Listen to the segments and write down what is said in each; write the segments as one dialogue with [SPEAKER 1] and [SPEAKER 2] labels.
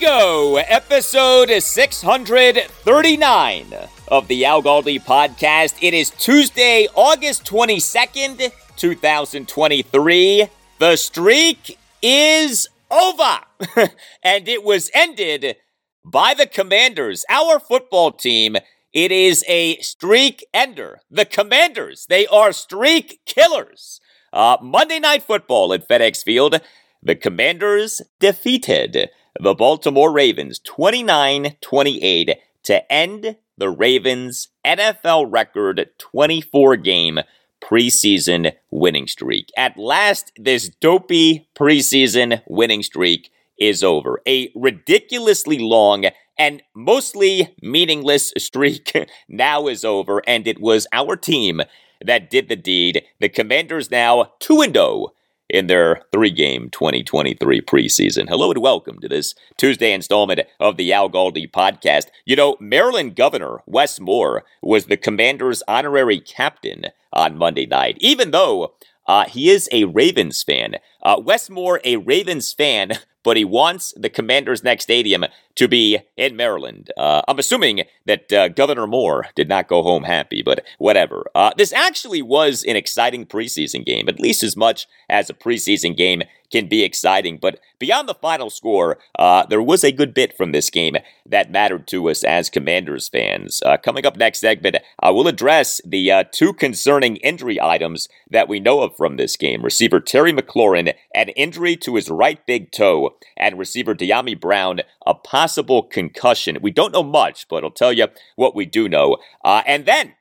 [SPEAKER 1] Go, episode 639 of the Al Galdi podcast. It is Tuesday, August 22nd, 2023. The streak is over, and it was ended by the Commanders, our football team. It is a streak ender. The Commanders, they are streak killers. Uh, Monday Night Football at FedEx Field. The Commanders defeated the Baltimore Ravens 29 28 to end the Ravens' NFL record 24 game preseason winning streak. At last, this dopey preseason winning streak is over. A ridiculously long and mostly meaningless streak now is over, and it was our team that did the deed. The Commanders now 2 0 in their three game 2023 preseason. Hello and welcome to this Tuesday installment of the Al Galdi podcast. You know, Maryland Governor Wes Moore was the commander's honorary captain on Monday night, even though uh, he is a Ravens fan. Uh, Wes Moore, a Ravens fan, but he wants the Commanders' next stadium to be in Maryland. Uh, I'm assuming that uh, Governor Moore did not go home happy, but whatever. Uh, this actually was an exciting preseason game, at least as much as a preseason game can be exciting. But beyond the final score, uh, there was a good bit from this game that mattered to us as Commanders fans. Uh, coming up next segment, I will address the uh, two concerning injury items that we know of from this game. Receiver Terry McLaurin, an injury to his right big toe, and receiver Dyami Brown, a possible concussion. We don't know much, but I'll tell you what we do know. Uh, and then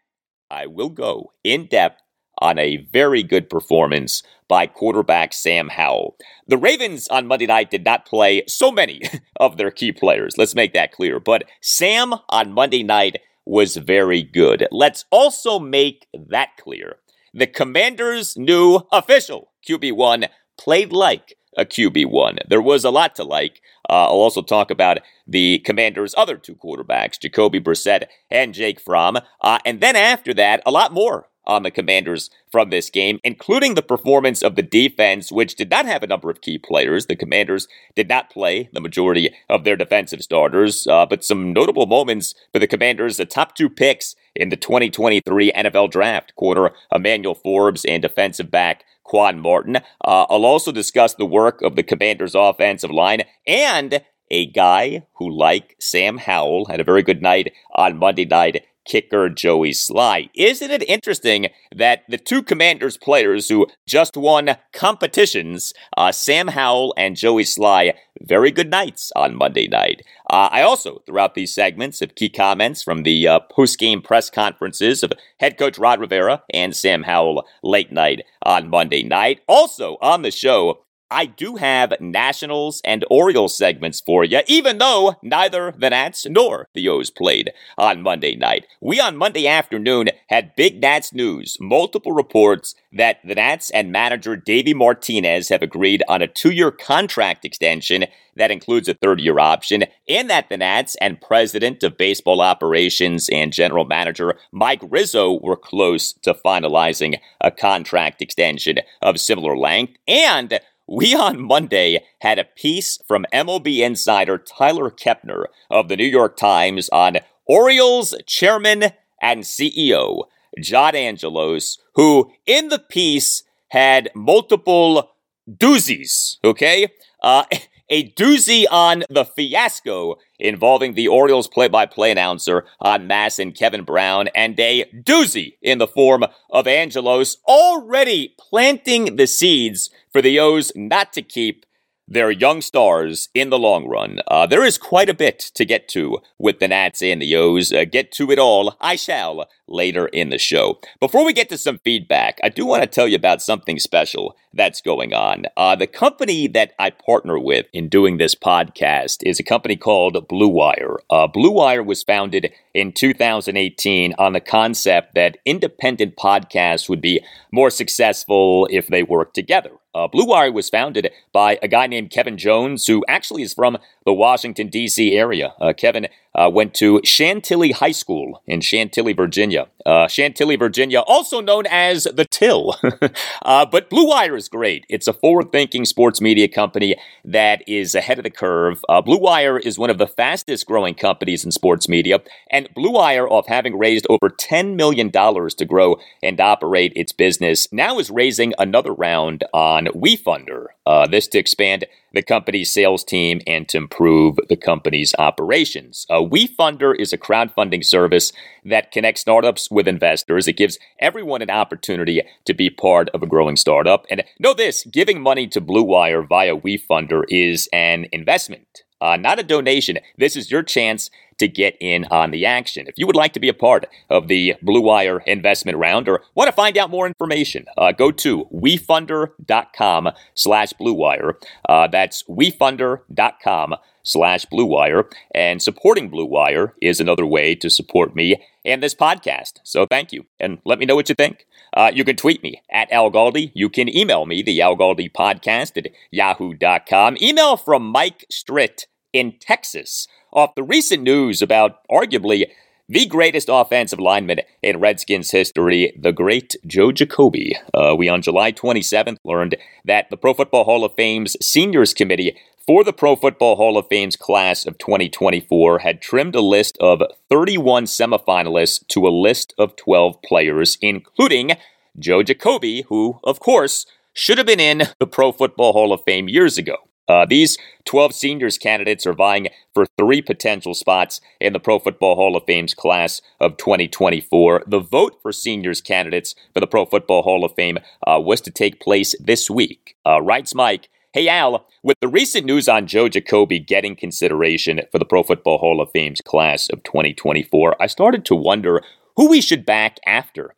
[SPEAKER 1] I will go in depth on a very good performance by quarterback Sam Howell. The Ravens on Monday night did not play so many of their key players. Let's make that clear. But Sam on Monday night was very good. Let's also make that clear. The Commanders' new official QB1 played like a QB1. There was a lot to like. Uh, I'll also talk about the Commanders' other two quarterbacks, Jacoby Brissett and Jake Fromm. Uh, and then after that, a lot more on the Commanders from this game, including the performance of the defense, which did not have a number of key players. The Commanders did not play the majority of their defensive starters, uh, but some notable moments for the Commanders, the top two picks in the 2023 NFL Draft, quarter Emmanuel Forbes and defensive back Quan Martin. Uh, I'll also discuss the work of the Commanders' offensive line and a guy who, like Sam Howell, had a very good night on Monday night kicker Joey Slye. Isn't it interesting that the two Commanders players who just won competitions, uh, Sam Howell and Joey Slye, very good nights on Monday night. Uh, I also, throughout these segments, have key comments from the uh, post-game press conferences of head coach Ron Rivera and Sam Howell late night on Monday night. Also on the show, I do have Nationals and Orioles segments for you, even though neither the Nats nor the O's played on Monday night. We on Monday afternoon had big Nats news, multiple reports that the Nats and manager Davey Martinez have agreed on a two year contract extension that includes a third year option, and that the Nats and president of baseball operations and general manager Mike Rizzo were close to finalizing a contract extension of similar length. And we on Monday had a piece from MLB insider Tyler Kepner of the New York Times on Orioles chairman and CEO John Angelos, who in the piece had multiple doozies, okay? Uh, a doozy on the fiasco involving the Orioles play by play announcer on MASN Kevin Brown, and a doozy in the form of Angelos already planting the seeds for the O's not to keep their young stars in the long run. Uh, there is quite a bit to get to with the Nats and the O's. Uh, get to it all, I shall, later in the show. Before we get to some feedback, I do want to tell you about something special that's going on. Uh, the company that I partner with in doing this podcast is a company called Blue Wire. Uh, Blue Wire was founded in 2018 on the concept that independent podcasts would be more successful if they worked together. Uh, Blue Wire was founded by a guy named Kevin Jones, who actually is from the Washington, D.C. area. Uh, Kevin uh, went to Chantilly High School in Chantilly, Virginia. Uh, Chantilly, Virginia, also known as the Till. uh, but Blue Wire is great. It's a forward thinking sports media company that is ahead of the curve. Uh, Blue Wire is one of the fastest growing companies in sports media. And Blue Wire, of having raised over $10 million to grow and operate its business, now is raising another round on WeFunder. Uh, this to expand the company's sales team and to improve the company's operations. Uh, WeFunder is a crowdfunding service that connects startups with investors. It gives everyone an opportunity to be part of a growing startup. And know this giving money to Blue Wire via WeFunder is an investment, uh, not a donation. This is your chance to get in on the action. If you would like to be a part of the Blue Wire investment round or want to find out more information, uh, go to wefunder.com slash Blue Wire. Uh, that's wefunder.com slash Blue Wire. And supporting Blue Wire is another way to support me and this podcast. So thank you. And let me know what you think. Uh, you can tweet me at Al Galdi. You can email me, the Al Galdi podcast at yahoo.com. Email from Mike Stritt in Texas off the recent news about arguably the greatest offensive lineman in Redskins history, the great Joe Jacoby. Uh, we on July 27th learned that the Pro Football Hall of Fame's Seniors Committee for the Pro Football Hall of Fame's class of 2024 had trimmed a list of 31 semifinalists to a list of 12 players, including Joe Jacoby, who, of course, should have been in the Pro Football Hall of Fame years ago. Uh, these 12 seniors candidates are vying for three potential spots in the Pro Football Hall of Fame's class of 2024. The vote for seniors candidates for the Pro Football Hall of Fame uh, was to take place this week. Uh, writes Mike, Hey Al, with the recent news on Joe Jacoby getting consideration for the Pro Football Hall of Fame's class of 2024, I started to wonder who we should back after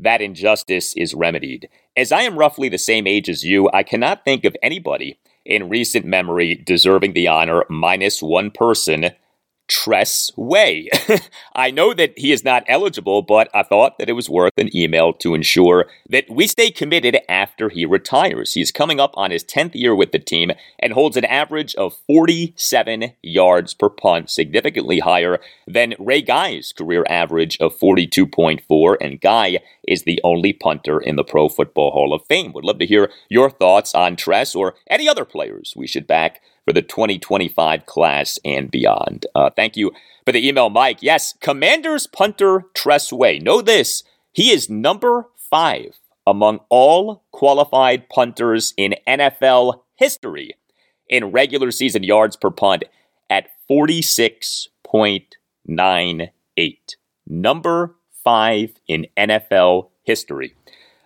[SPEAKER 1] that injustice is remedied. As I am roughly the same age as you, I cannot think of anybody in recent memory deserving the honor minus one person, Tress Way. I know that he is not eligible, but I thought that it was worth an email to ensure that we stay committed after he retires. He's coming up on his 10th year with the team and holds an average of 47 yards per punt, significantly higher than Ray Guy's career average of 42.4. And Guy is the only punter in the Pro Football Hall of Fame. Would love to hear your thoughts on Tress or any other players we should back for the 2025 class and beyond. Uh, thank you for the email, Mike. Yes, Commanders punter Tress Way. Know this, he is number five among all qualified punters in NFL history in regular season yards per punt at 46.98. Number five in NFL history.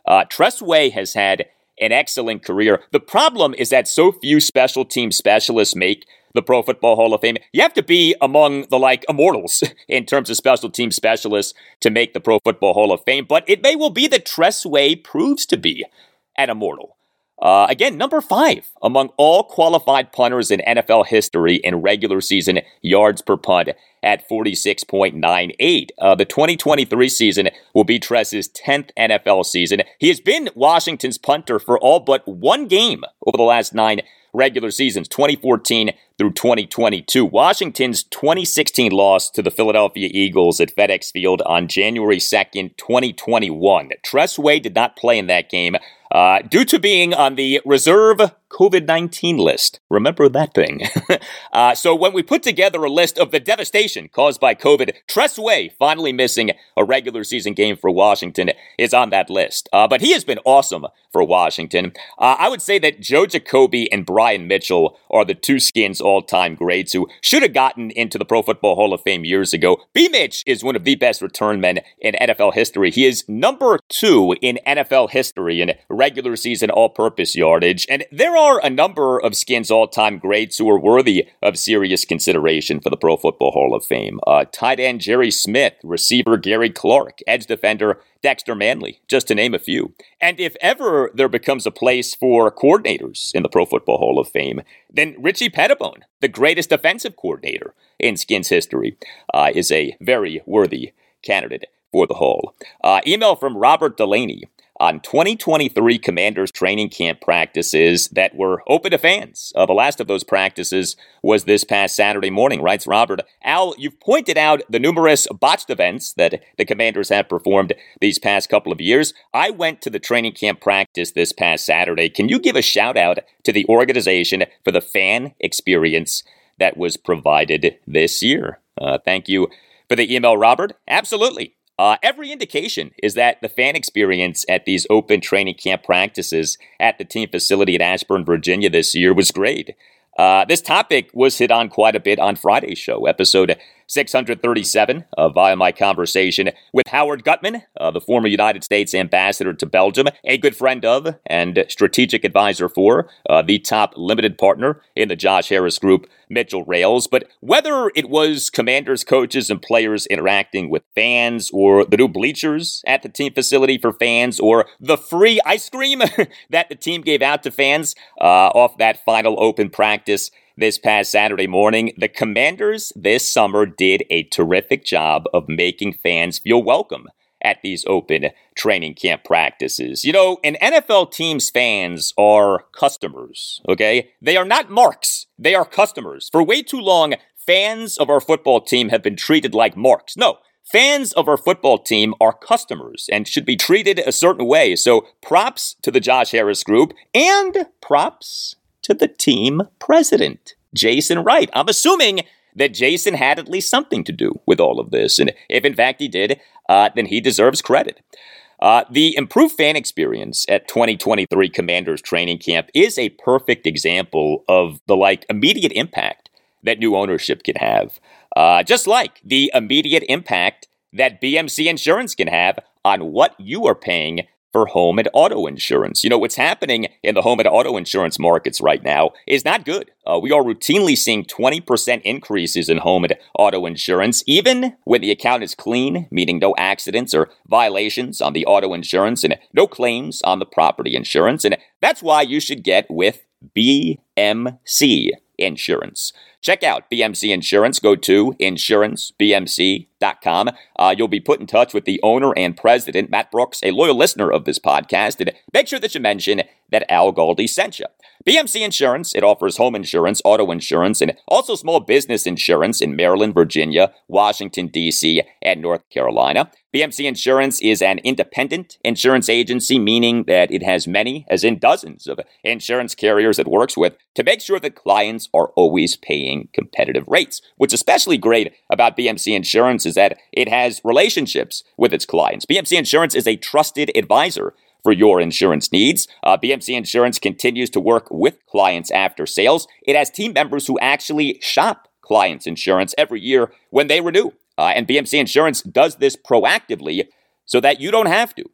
[SPEAKER 1] Uh, Tress Way has had an excellent career. The problem is that so few special team specialists make the Pro Football Hall of Fame. You have to be among the like immortals in terms of special team specialists to make the Pro Football Hall of Fame, but it may well be that Tress Way proves to be an immortal. Uh, again, number five among all qualified punters in NFL history in regular season yards per punt at 46.98. Uh, the 2023 season will be Tress's 10th NFL season. He has been Washington's punter for all but one game over the last nine regular seasons, 2014 through 2022. Washington's 2016 loss to the Philadelphia Eagles at FedEx Field on January 2nd, 2021. Tress Way did not play in that game uh, due to being on the reserve COVID 19 list. Remember that thing. uh, so, when we put together a list of the devastation caused by COVID, Tress Way, finally missing a regular season game for Washington, is on that list. Uh, but he has been awesome for Washington. Uh, I would say that Joe Jacoby and Brian Mitchell are the two skins all time greats who should have gotten into the Pro Football Hall of Fame years ago. B. Mitch is one of the best return men in NFL history. He is number two in NFL history in regular season all purpose yardage. And there are a number of skins all time greats who are worthy of serious consideration for the Pro Football Hall of Fame. Uh, tight end Jerry Smith, receiver Gary Clark, edge defender Dexter Manley, just to name a few. And if ever there becomes a place for coordinators in the Pro Football Hall of Fame, then Richie Pettibone, the greatest defensive coordinator in Skins history, uh, is a very worthy candidate for the Hall. Uh, email from Robert Delaney on 2023 Commanders training camp practices that were open to fans. Uh, the last of those practices was this past Saturday morning, writes Robert. Al, you've pointed out the numerous botched events that the Commanders have performed these past couple of years. I went to the training camp practice this past Saturday. Can you give a shout out to the organization for the fan experience that was provided this year? Uh, thank you for the email, Robert. Absolutely. Uh, every indication is that the fan experience at these open training camp practices at the team facility at Ashburn, Virginia this year was great. Uh, this topic was hit on quite a bit on Friday's show, episode 637, uh, via my conversation with Howard Gutman, uh, the former United States ambassador to Belgium, a good friend of and strategic advisor for uh, the top limited partner in the Josh Harris Group, Mitchell Rales. But whether it was commanders, coaches, and players interacting with fans, or the new bleachers at the team facility for fans, or the free ice cream that the team gave out to fans uh, off that final open practice, this past Saturday morning, the Commanders this summer did a terrific job of making fans feel welcome at these open training camp practices. You know, an NFL team's fans are customers, okay? They are not marks, they are customers. For way too long, fans of our football team have been treated like marks. No, Fans of our football team are customers and should be treated a certain way. So props to the Josh Harris group and props to the team president, Jason Wright. I'm assuming that Jason had at least something to do with all of this. And if in fact he did, uh, then he deserves credit. Uh, the improved fan experience at 2023 Commanders Training Camp is a perfect example of the like immediate impact that new ownership can have. Uh, just like the immediate impact that BMC Insurance can have on what you are paying for home and auto insurance. You know, what's happening in the home and auto insurance markets right now is not good. Uh, we are routinely seeing 20% increases in home and auto insurance, even when the account is clean, meaning no accidents or violations on the auto insurance and no claims on the property insurance. And that's why you should get with BMC Insurance. Check out BMC Insurance. Go to insurancebmc.com. Uh, you'll be put in touch with the owner and president, Matt Brooks, a loyal listener of this podcast. And make sure that you mention that Al Galdi sent you. BMC Insurance, it offers home insurance, auto insurance, and also small business insurance in Maryland, Virginia, Washington, D.C., and North Carolina. BMC Insurance is an independent insurance agency, meaning that it has many, as in dozens, of insurance carriers it works with to make sure that clients are always paying competitive rates. What's especially great about BMC Insurance is that it has relationships with its clients. BMC Insurance is a trusted advisor for your insurance needs. Uh, BMC Insurance continues to work with clients after sales. It has team members who actually shop clients' insurance every year when they renew. Uh, and BMC Insurance does this proactively so that you don't have to.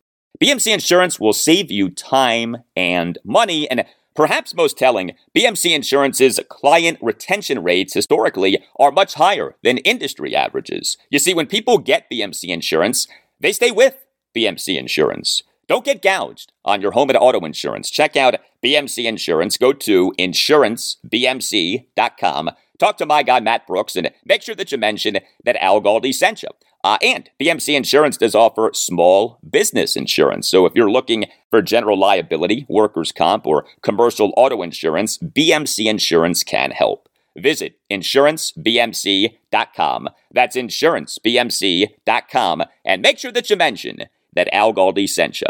[SPEAKER 1] BMC Insurance will save you time and money. And perhaps most telling, BMC Insurance's client retention rates historically are much higher than industry averages. You see, when people get BMC Insurance, they stay with BMC Insurance. Don't get gouged on your home and auto insurance. Check out BMC Insurance. Go to insurancebmc.com. Talk to my guy, Matt Brooks, and make sure that you mention that Al Galdi sent you. Uh, and BMC Insurance does offer small business insurance. So if you're looking for general liability, workers' comp, or commercial auto insurance, BMC Insurance can help. Visit insurancebmc.com. That's insurancebmc.com. And make sure that you mention that Al Galdi sent you.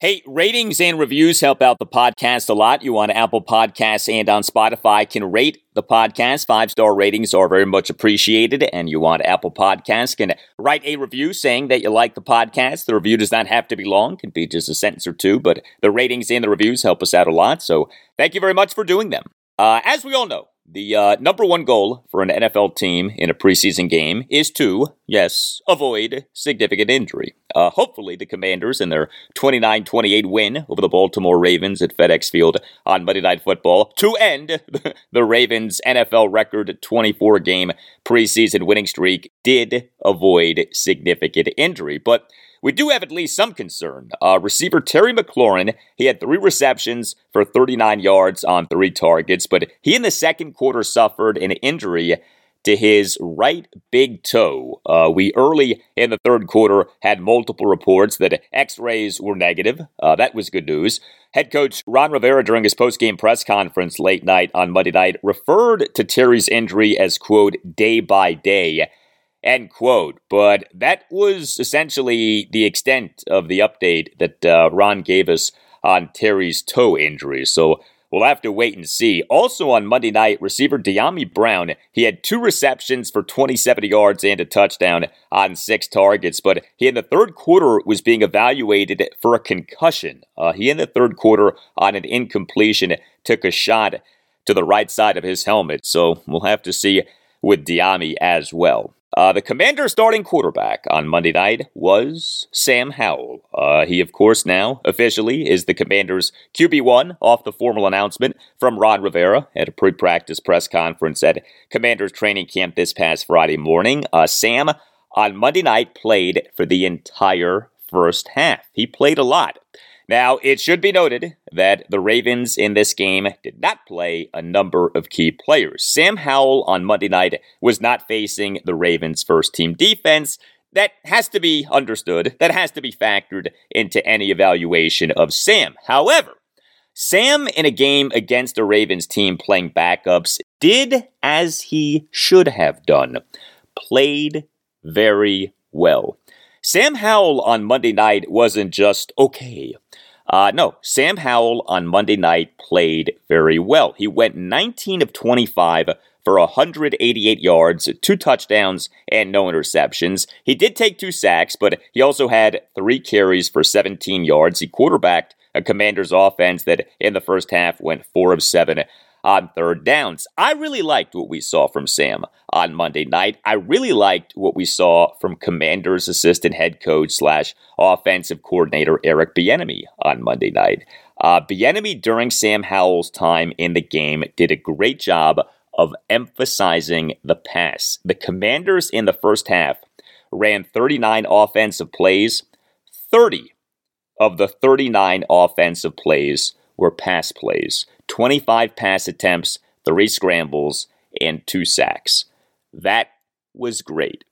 [SPEAKER 1] Hey, ratings and reviews help out the podcast a lot. You on Apple Podcasts and on Spotify can rate the podcast. Five star ratings are very much appreciated. And you on Apple Podcasts can write a review saying that you like the podcast. The review does not have to be long, can be just a sentence or two, but the ratings and the reviews help us out a lot. So thank you very much for doing them. Uh, as we all know, the uh, number one goal for an NFL team in a preseason game is to, yes, avoid significant injury. Uh, hopefully, the Commanders in their 29 28 win over the Baltimore Ravens at FedEx Field on Monday Night Football to end the Ravens' NFL record 24 game preseason winning streak did avoid significant injury. But we do have at least some concern. Uh, receiver Terry McLaurin, he had three receptions for 39 yards on three targets, but he in the second quarter suffered an injury to his right big toe. Uh, we early in the third quarter had multiple reports that x rays were negative. Uh, that was good news. Head coach Ron Rivera, during his post game press conference late night on Monday night, referred to Terry's injury as, quote, day by day End quote. But that was essentially the extent of the update that uh, Ron gave us on Terry's toe injury. So we'll have to wait and see. Also on Monday night, receiver Dyami Brown, he had two receptions for 27 yards and a touchdown on six targets, but he in the third quarter was being evaluated for a concussion. Uh, he in the third quarter on an incompletion took a shot to the right side of his helmet. So we'll have to see with Dyami as well. Uh, the commander starting quarterback on Monday night was Sam Howell. Uh, he, of course, now officially is the commander's QB1 off the formal announcement from Ron Rivera at a pre practice press conference at commander's training camp this past Friday morning. Uh, Sam on Monday night played for the entire first half. He played a lot. Now, it should be noted that the Ravens in this game did not play a number of key players. Sam Howell on Monday night was not facing the Ravens' first team defense. That has to be understood. That has to be factored into any evaluation of Sam. However, Sam in a game against the Ravens team playing backups did as he should have done. Played very well. Sam Howell on Monday night wasn't just okay. Uh, no, Sam Howell on Monday night played very well. He went 19 of 25 for 188 yards, two touchdowns, and no interceptions. He did take two sacks, but he also had three carries for 17 yards. He quarterbacked a Commanders offense that in the first half went 4 of 7 on third downs. I really liked what we saw from Sam on Monday night. I really liked what we saw from Commanders assistant head coach slash offensive coordinator Eric Bieniemy on Monday night. Uh, Bieniemy during Sam Howell's time in the game did a great job of emphasizing the pass. The Commanders in the first half ran 39 offensive plays. 30 of the 39 offensive plays were pass plays 25 pass attempts, three scrambles, and two sacks. That was great.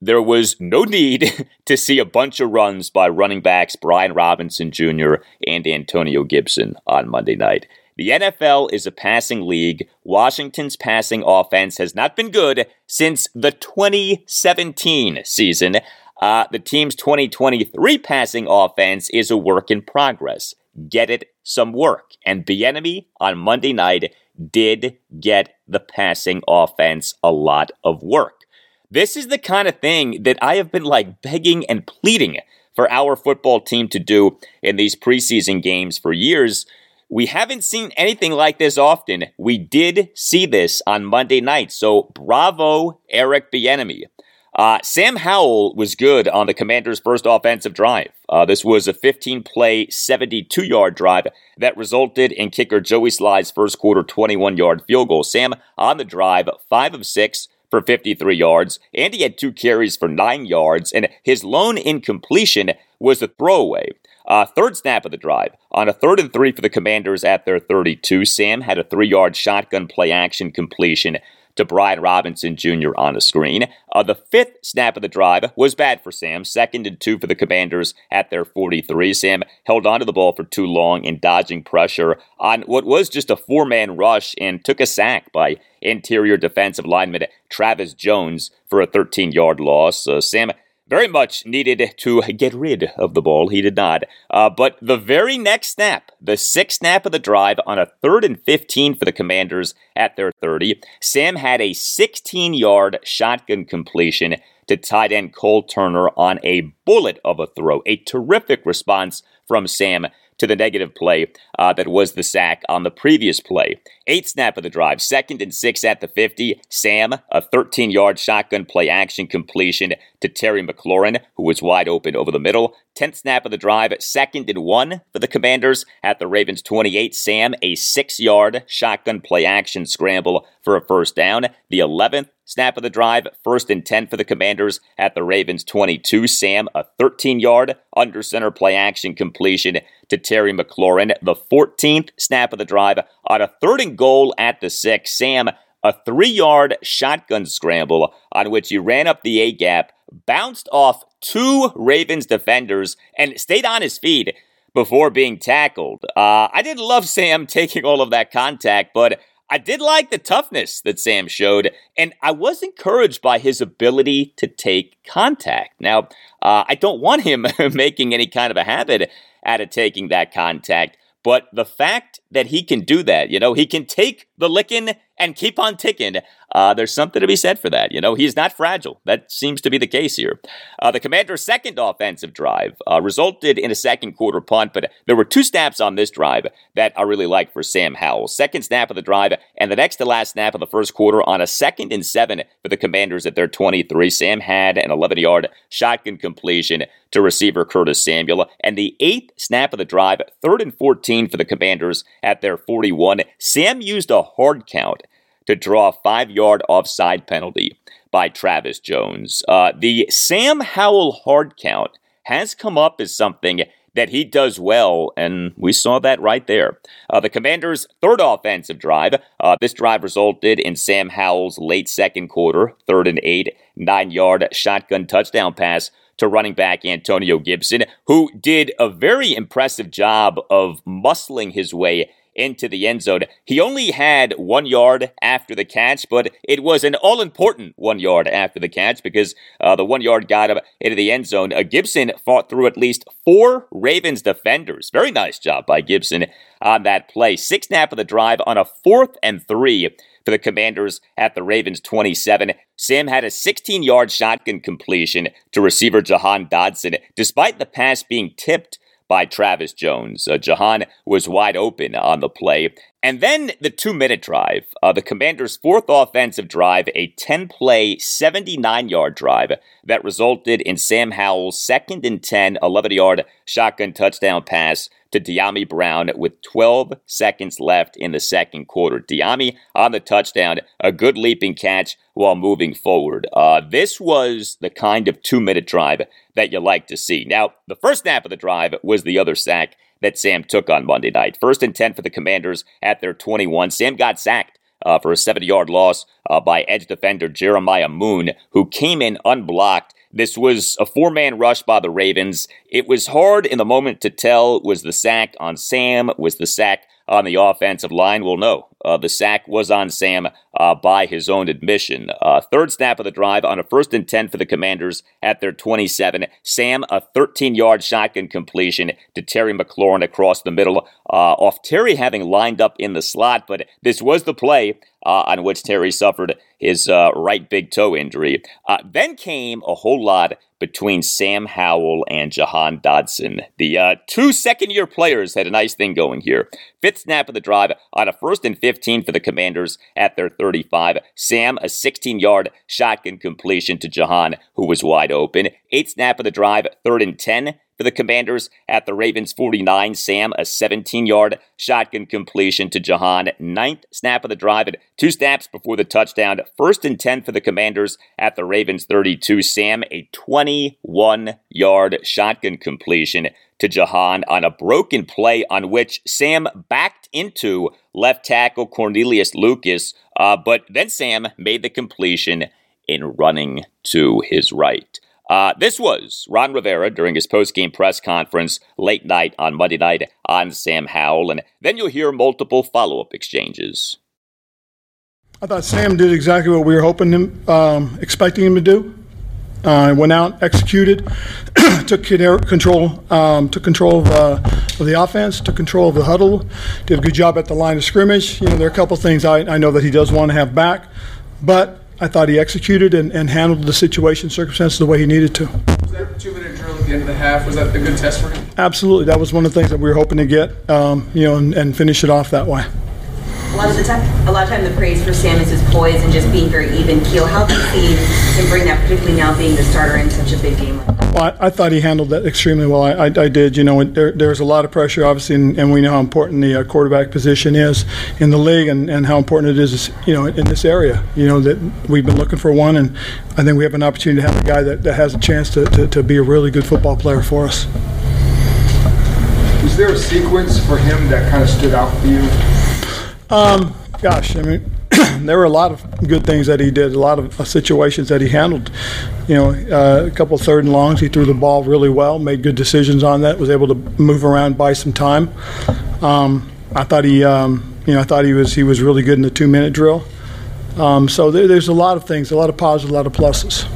[SPEAKER 1] There was no need to see a bunch of runs by running backs Brian Robinson Jr. and Antonio Gibson on Monday night. The NFL is a passing league. Washington's passing offense has not been good since the 2017 season. Uh, the team's 2023 passing offense is a work in progress get it some work. And Bieniemy on Monday night did get the passing offense a lot of work. This is the kind of thing that I have been like begging and pleading for our football team to do in these preseason games for years. We haven't seen anything like this often. We did see this on Monday night. So bravo, Eric Bieniemy. Uh, Sam Howell was good on the Commanders' first offensive drive. Uh, this was a 15 play, 72 yard drive that resulted in kicker Joey Slye's first quarter 21 yard field goal. Sam on the drive, 5 of 6 for 53 yards, and he had two carries for 9 yards, and his lone incompletion was a throwaway. Uh, third snap of the drive. On a third and three for the Commanders at their 32, Sam had a three yard shotgun play action completion to Brian Robinson Jr. on the screen. Uh, the fifth snap of the drive was bad for Sam, second and two for the Commanders at their 43. Sam held onto the ball for too long in dodging pressure on what was just a four man rush and took a sack by interior defensive lineman Travis Jones for a 13 yard loss. Uh, Sam very much needed to get rid of the ball. He did not. Uh, but the very next snap, the sixth snap of the drive on a third and 15 for the Commanders at their 30, Sam had a 16 yard shotgun completion to tight end Cole Turner on a bullet of a throw. A terrific response from Sam to the negative play uh, that was the sack on the previous play. Eight snap of the drive, second and six at the 50. Sam, a 13 yard shotgun play action completion to Terry McLaurin, who was wide open over the middle. 10th snap of the drive, second and one for the Commanders at the Ravens 28. Sam, a six yard shotgun play action scramble for a first down. The 11th snap of the drive, first and 10 for the Commanders at the Ravens 22. Sam, a 13 yard under center play action completion to Terry McLaurin. The 14th snap of the drive on a third and goal at the six. Sam, a three yard shotgun scramble on which he ran up the A gap, bounced off two Ravens defenders, and stayed on his feet before being tackled. Uh, I didn't love Sam taking all of that contact, but I did like the toughness that Sam showed, and I was encouraged by his ability to take contact. Now, uh, I don't want him making any kind of a habit out of taking that contact, but the fact that he can do that, you know, he can take the licking and keep on ticking. Uh, there's something to be said for that. You know, he's not fragile. That seems to be the case here. Uh, the Commanders' second offensive drive uh, resulted in a second quarter punt, but there were two snaps on this drive that I really liked for Sam Howell. Second snap of the drive, and the next to last snap of the first quarter on a second and seven for the Commanders at their 23. Sam had an 11 yard shotgun completion to receiver Curtis Samuel, and the eighth snap of the drive, third and 14 for the Commanders at their 41. Sam used a hard count to draw a five yard offside penalty by Travis Jones. Uh, the Sam Howell hard count has come up as something that he does well, and we saw that right there. Uh, the Commanders' third offensive drive. Uh, this drive resulted in Sam Howell's late second quarter, third and eight, nine yard shotgun touchdown pass to running back Antonio Gibson, who did a very impressive job of muscling his way into the end zone. He only had one yard after the catch, but it was an all important one yard after the catch because uh, the one yard got him into the end zone. Uh, Gibson fought through at least four Ravens defenders. Very nice job by Gibson on that play. Six snap of the drive on a fourth and three for the Commanders at the Ravens 27. Sam had a 16 yard shotgun completion to receiver Jahan Dotson, despite the pass being tipped by Travis Jones. Uh, Jahan was wide open on the play. And then the two minute drive, uh, the Commanders' fourth offensive drive, a 10 play, 79 yard drive that resulted in Sam Howell's second and 10, 11 yard shotgun touchdown pass to Dyami Brown with 12 seconds left in the second quarter. Dyami on the touchdown, a good leaping catch while moving forward. Uh, this was the kind of two minute drive that you like to see. Now, the first snap of the drive was the other sack that Sam took on Monday night. First and 10 for the Commanders at their 21. Sam got sacked. Uh, for a 70 yard loss uh, by edge defender Jeremiah Moon, who came in unblocked this was a four man rush by the Ravens. It was hard in the moment to tell was the sack on Sam, was the sack on the offensive line? Well, no. Uh, the sack was on Sam uh, by his own admission. Uh, third snap of the drive on a first and 10 for the Commanders at their 27. Sam, a 13 yard shotgun completion to Terry McLaurin across the middle, uh, off Terry having lined up in the slot, but this was the play. Uh, on which Terry suffered his uh, right big toe injury. then came a whole lot between Sam Howell and Jahan Dotson. The uh, two second year players had a nice thing going here. Fifth snap of the drive on a first and 15 for the Commanders at their 35. Sam, a 16 yard shotgun completion to Jahan, who was wide open. Eighth snap of the drive, third and 10 for the Commanders at the Ravens 49. Sam, a 17 yard shotgun completion to Jahan. Ninth snap of the drive at two snaps before the touchdown. First and 10 for the Commanders at the Ravens 32. Sam, a 21 yard shotgun completion to Jahan on a broken play on which Sam backed into left tackle Cornelius Lucas, uh, but then Sam made the completion in running to his right. Uh, this was Ron Rivera during his post-game press conference late night on Monday night on Sam Howell, and then you'll hear multiple follow-up exchanges.
[SPEAKER 2] I thought Sam did exactly what we were hoping him, um, expecting him to do. Uh, went out, executed, took control, um, took control of, uh, of, the offense, took control of the huddle, did a good job at the line of scrimmage. You know, there are a couple things I, I know that he does want to have back, but I thought he executed and, and handled the situation, circumstances the way he needed to.
[SPEAKER 3] Was that two minute drill at the end of the half? Was that the good test for him?
[SPEAKER 2] Absolutely. That was one of the things that we were hoping to get, um, you know, and, and finish it off that way.
[SPEAKER 4] A lot of the time, a lot of time, the praise for Sam is his poise and just being very even keel. How do you see him bring that, particularly now being the starter in such a big game?
[SPEAKER 2] Well, I, I thought he handled that extremely well. I, I, I did. You know, there, there's a lot of pressure, obviously, and, and we know how important the uh, quarterback position is in the league, and, and how important it is, you know, in this area. You know that we've been looking for one, and I think we have an opportunity to have a guy that, that has a chance to, to, to be a really good football player for us.
[SPEAKER 3] Was there a sequence for him that kind of stood out for you?
[SPEAKER 2] Um, gosh, I mean, there were a lot of good things that he did, a lot of uh, situations that he handled. You know, uh, a couple third and longs, he threw the ball really well, made good decisions on that, was able to move around, buy some time. Um, I thought he, um, you know, I thought he was he was really good in the two minute drill. Um, so there, there's a lot of things, a lot of positives, a lot of pluses.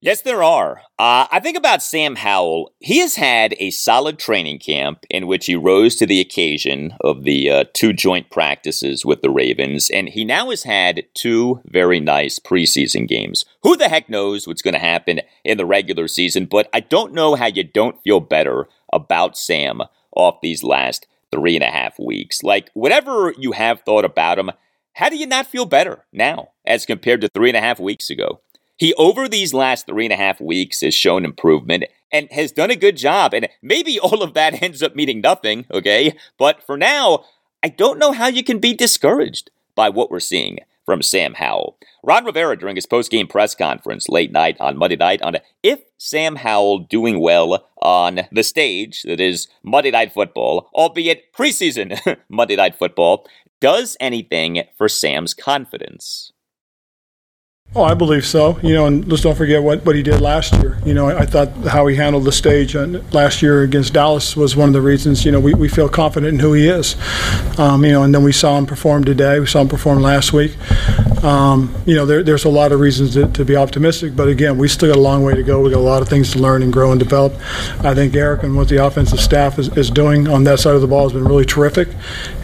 [SPEAKER 1] Yes, there are. Uh, I think about Sam Howell. He has had a solid training camp in which he rose to the occasion of the uh, two joint practices with the Ravens, and he now has had two very nice preseason games. Who the heck knows what's going to happen in the regular season, but I don't know how you don't feel better about Sam off these last three and a half weeks. Like, whatever you have thought about him, how do you not feel better now as compared to three and a half weeks ago? He, over these last three and a half weeks, has shown improvement and has done a good job. And maybe all of that ends up meaning nothing, okay? But for now, I don't know how you can be discouraged by what we're seeing from Sam Howell. Ron Rivera, during his post-game press conference late night on Monday night, on if Sam Howell doing well on the stage that is Monday Night Football, albeit preseason Monday Night Football, does anything for Sam's confidence.
[SPEAKER 2] Oh, I believe so. You know, and let's don't forget what, what he did last year. You know, I, I thought how he handled the stage last year against Dallas was one of the reasons, you know, we, we feel confident in who he is. Um, you know, and then we saw him perform today. We saw him perform last week. Um, you know, there, there's a lot of reasons to, to, be optimistic, but again, we still got a long way to go. We got a lot of things to learn and grow and develop. I think Eric and what the offensive staff is, is doing on that side of the ball has been really terrific.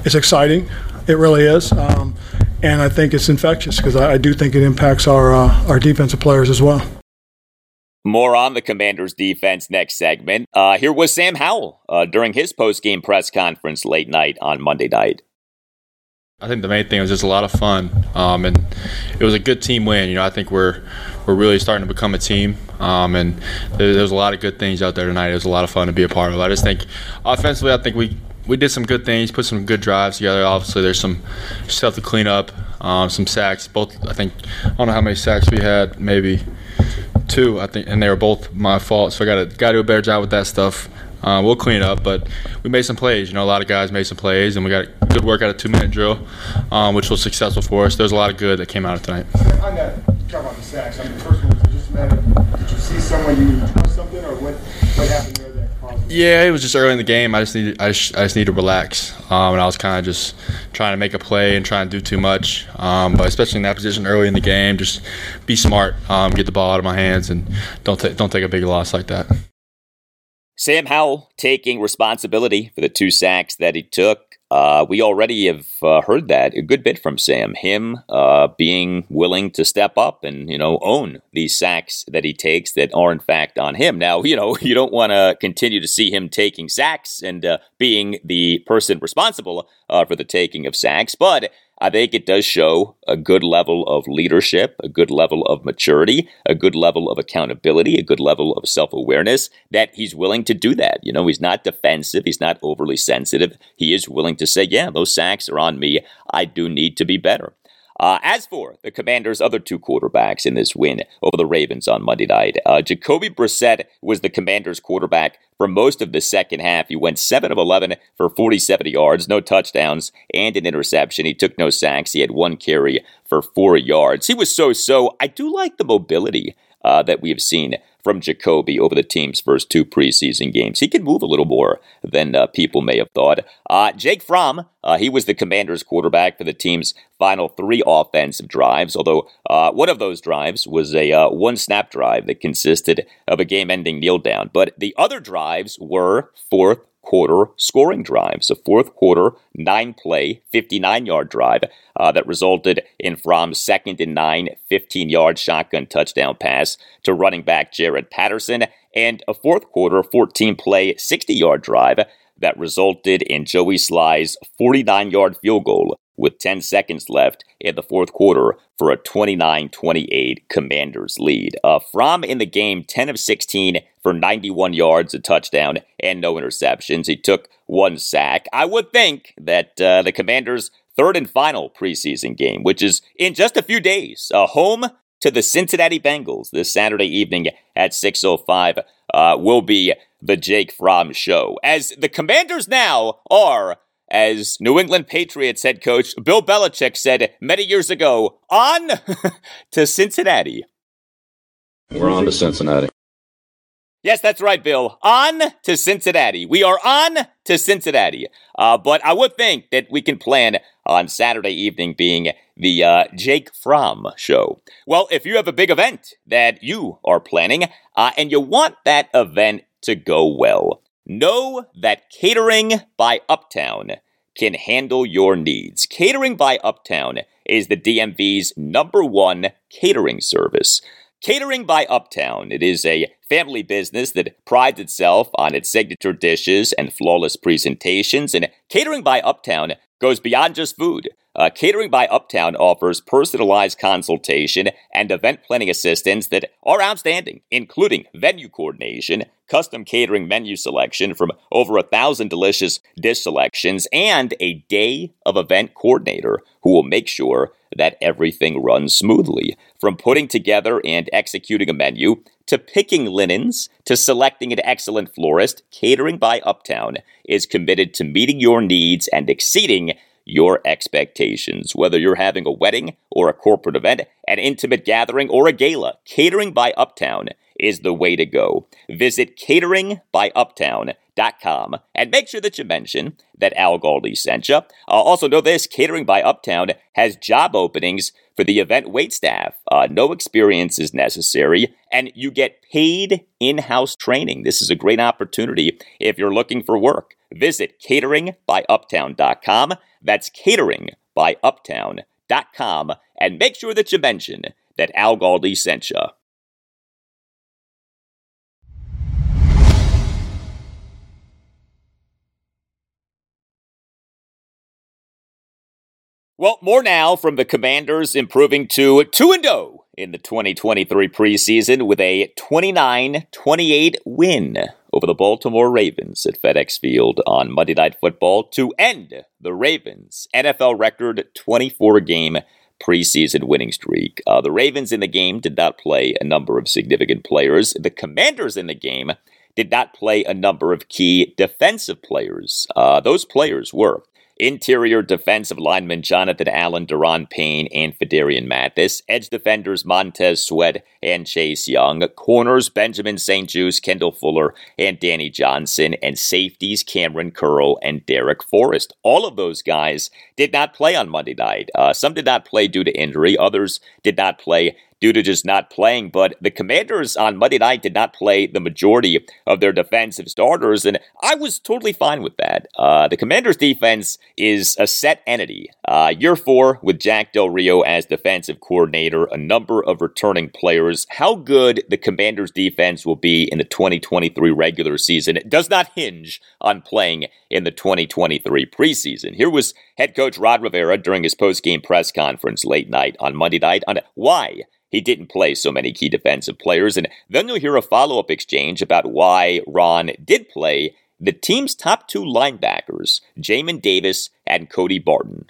[SPEAKER 2] It's exciting. It really is. Um, and I think it's infectious because I, I, do think it impacts our uh, our defensive players as well.
[SPEAKER 1] More on the Commanders' defense next segment. Uh, here was Sam Howell uh, during his post-game press conference late night on Monday night.
[SPEAKER 5] I think the main thing was just a lot of fun, um, and it was a good team win. You know, I think we're we're really starting to become a team, um, and there, there was a lot of good things out there tonight. It was a lot of fun to be a part of. I just think offensively, I think we we did some good things, put some good drives together. Obviously, there's some stuff to clean up, um, some sacks. Both, I think, I don't know how many sacks we had, maybe two, I think, and they were both my fault. So I got to got to do a better job with that stuff. Uh, we'll clean it up, but we made some plays. You know, a lot of guys made some plays, and we got good work out of two-minute drill, um, which was successful for us. There's a lot of good that came out of tonight.
[SPEAKER 3] On that, the sacks. I mean, first of all, just a matter. Did you see someone you something, or what? What happened there?
[SPEAKER 5] Yeah, it was just early in the game. I just needed, I just, I just needed to relax, um, and I was kind of just trying to make a play and trying to do too much. Um, but especially in that position early in the game, just be smart, um, get the ball out of my hands, and don't don't take a big loss like that.
[SPEAKER 1] Sam Howell taking responsibility for the two sacks that he took. Uh, we already have uh, heard that a good bit from Sam. Him uh, being willing to step up and you know own these sacks that he takes that are in fact on him. Now you know you don't want to continue to see him taking sacks and uh, being the person responsible uh, for the taking of sacks, but I think it does show a good level of leadership, a good level of maturity, a good level of accountability, a good level of self awareness that he's willing to do that. You know, he's not defensive, he's not overly sensitive. He is willing to say, yeah, those sacks are on me. I do need to be better. Uh, as for the Commanders' other two quarterbacks in this win over the Ravens on Monday night, uh, Jacoby Brissett was the Commanders' quarterback for most of the second half. He went 7 of 11 for 47 yards, no touchdowns, and an interception. He took no sacks. He had one carry for four yards. He was so so. I do like the mobility uh, that we have seen from Jacoby over the team's first two preseason games. He can move a little more than uh, people may have thought. Uh, Jake Fromm, uh, he was the Commanders' quarterback for the team's final three offensive drives, although uh, one of those drives was a uh, one snap drive that consisted of a game ending kneel down. But the other drives were fourth, quarter scoring drives. A fourth quarter, nine play, 59 yard drive uh, that resulted in Fromm's second and nine, 15 yard shotgun touchdown pass to running back Jaret Patterson, and a fourth quarter, 14 play, 60 yard drive that resulted in Joey Slye's 49 yard field goal with 10 seconds left in the fourth quarter for a 29 28 Commanders lead. Uh, Fromm in the game, 10 of 16 for 91 yards, a touchdown, and no interceptions. He took one sack. I would think that uh, the Commanders' third and final preseason game, which is in just a few days, uh, home to the Cincinnati Bengals this Saturday evening at 6.05, uh, will be the Jake Fromm show. As the Commanders now are as New England Patriots head coach Bill Belichick said many years ago, on to Cincinnati.
[SPEAKER 6] We're on to Cincinnati.
[SPEAKER 1] Yes, that's right, Bill. On to Cincinnati. We are on to Cincinnati. Uh, but I would think that we can plan on Saturday evening being the uh, Jake Fromm show. Well, if you have a big event that you are planning uh, and you want that event to go well, Know that Catering by Uptown can handle your needs. Catering by Uptown is the DMV's number one catering service. Catering by Uptown. It is a family business that prides itself on its signature dishes and flawless presentations, and Catering by Uptown goes beyond just food. Uh, Catering by Uptown offers personalized consultation and event planning assistance that are outstanding, including venue coordination, custom catering menu selection from over a thousand delicious dish selections, and a day of event coordinator who will make sure that everything runs smoothly. From putting together and executing a menu, to picking linens, to selecting an excellent florist, Catering by Uptown is committed to meeting your needs and exceeding your expectations. Whether you're having a wedding or a corporate event, an intimate gathering, or a gala, catering by Uptown is the way to go. Visit cateringbyuptown.com and make sure that you mention that Al Galdi sent you. Uh, also, know this Catering by Uptown has job openings for the event wait staff. Uh, no experience is necessary, and you get paid in house training. This is a great opportunity if you're looking for work. Visit cateringbyuptown.com. That's cateringbyuptown.com. And make sure that you mention that Al Galdi sent you. Well, more now from the Commanders improving to 2 and 0 in the 2023 preseason with a 29 28 win over the Baltimore Ravens at FedEx Field on Monday Night Football to end the Ravens' NFL record 24 game preseason winning streak. Uh, the Ravens in the game did not play a number of significant players. The Commanders in the game did not play a number of key defensive players. Uh, those players were Interior defensive linemen Jonathan Allen, Daron Payne, and Phidarian Mathis. Edge defenders Montez Sweat and Chase Young. Corners Benjamin St-Juste, Kendall Fuller, and Danny Johnson. And safeties Kamren Curl and Darrick Forrest. All of those guys did not play on Monday night. Uh, some did not play due to injury. Others did not play due to just not playing. But the Commanders on Monday night did not play the majority of their defensive starters, and I was totally fine with that. Uh, the Commanders' defense is a set entity. Uh, year four with Jack Del Rio as defensive coordinator, a number of returning players. How good the Commanders' defense will be in the 2023 regular season does not hinge on playing in the 2023 preseason. Here was head coach Ron Rivera during his post-game press conference late night on Monday night on why he didn't play so many key defensive players. And then you'll hear a follow up exchange about why Ron did play the team's top two linebackers, Jamin Davis and Cody Barton.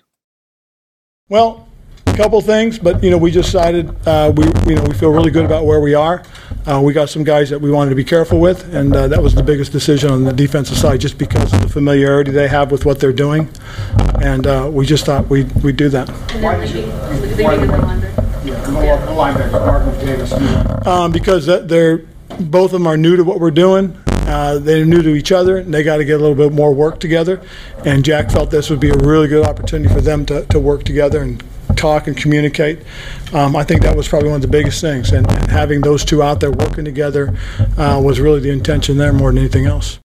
[SPEAKER 2] Well, a couple things, but you know, we just decided uh, we you know we feel really good about where we are. Uh, we got some guys that we wanted to be careful with, and uh, that was the biggest decision on the defensive side, just because of the familiarity they have with what they're doing, and uh, we just thought we'd we'd do that. Um, because they're both of them are new to what we're doing. Uh, they're new to each other, and they got to get a little bit more work together. And Jack felt this would be a really good opportunity for them to, to work together and talk and communicate. Um, I think that was probably one of the biggest things. And, and having those two out there working together uh, was really the intention there more than anything else.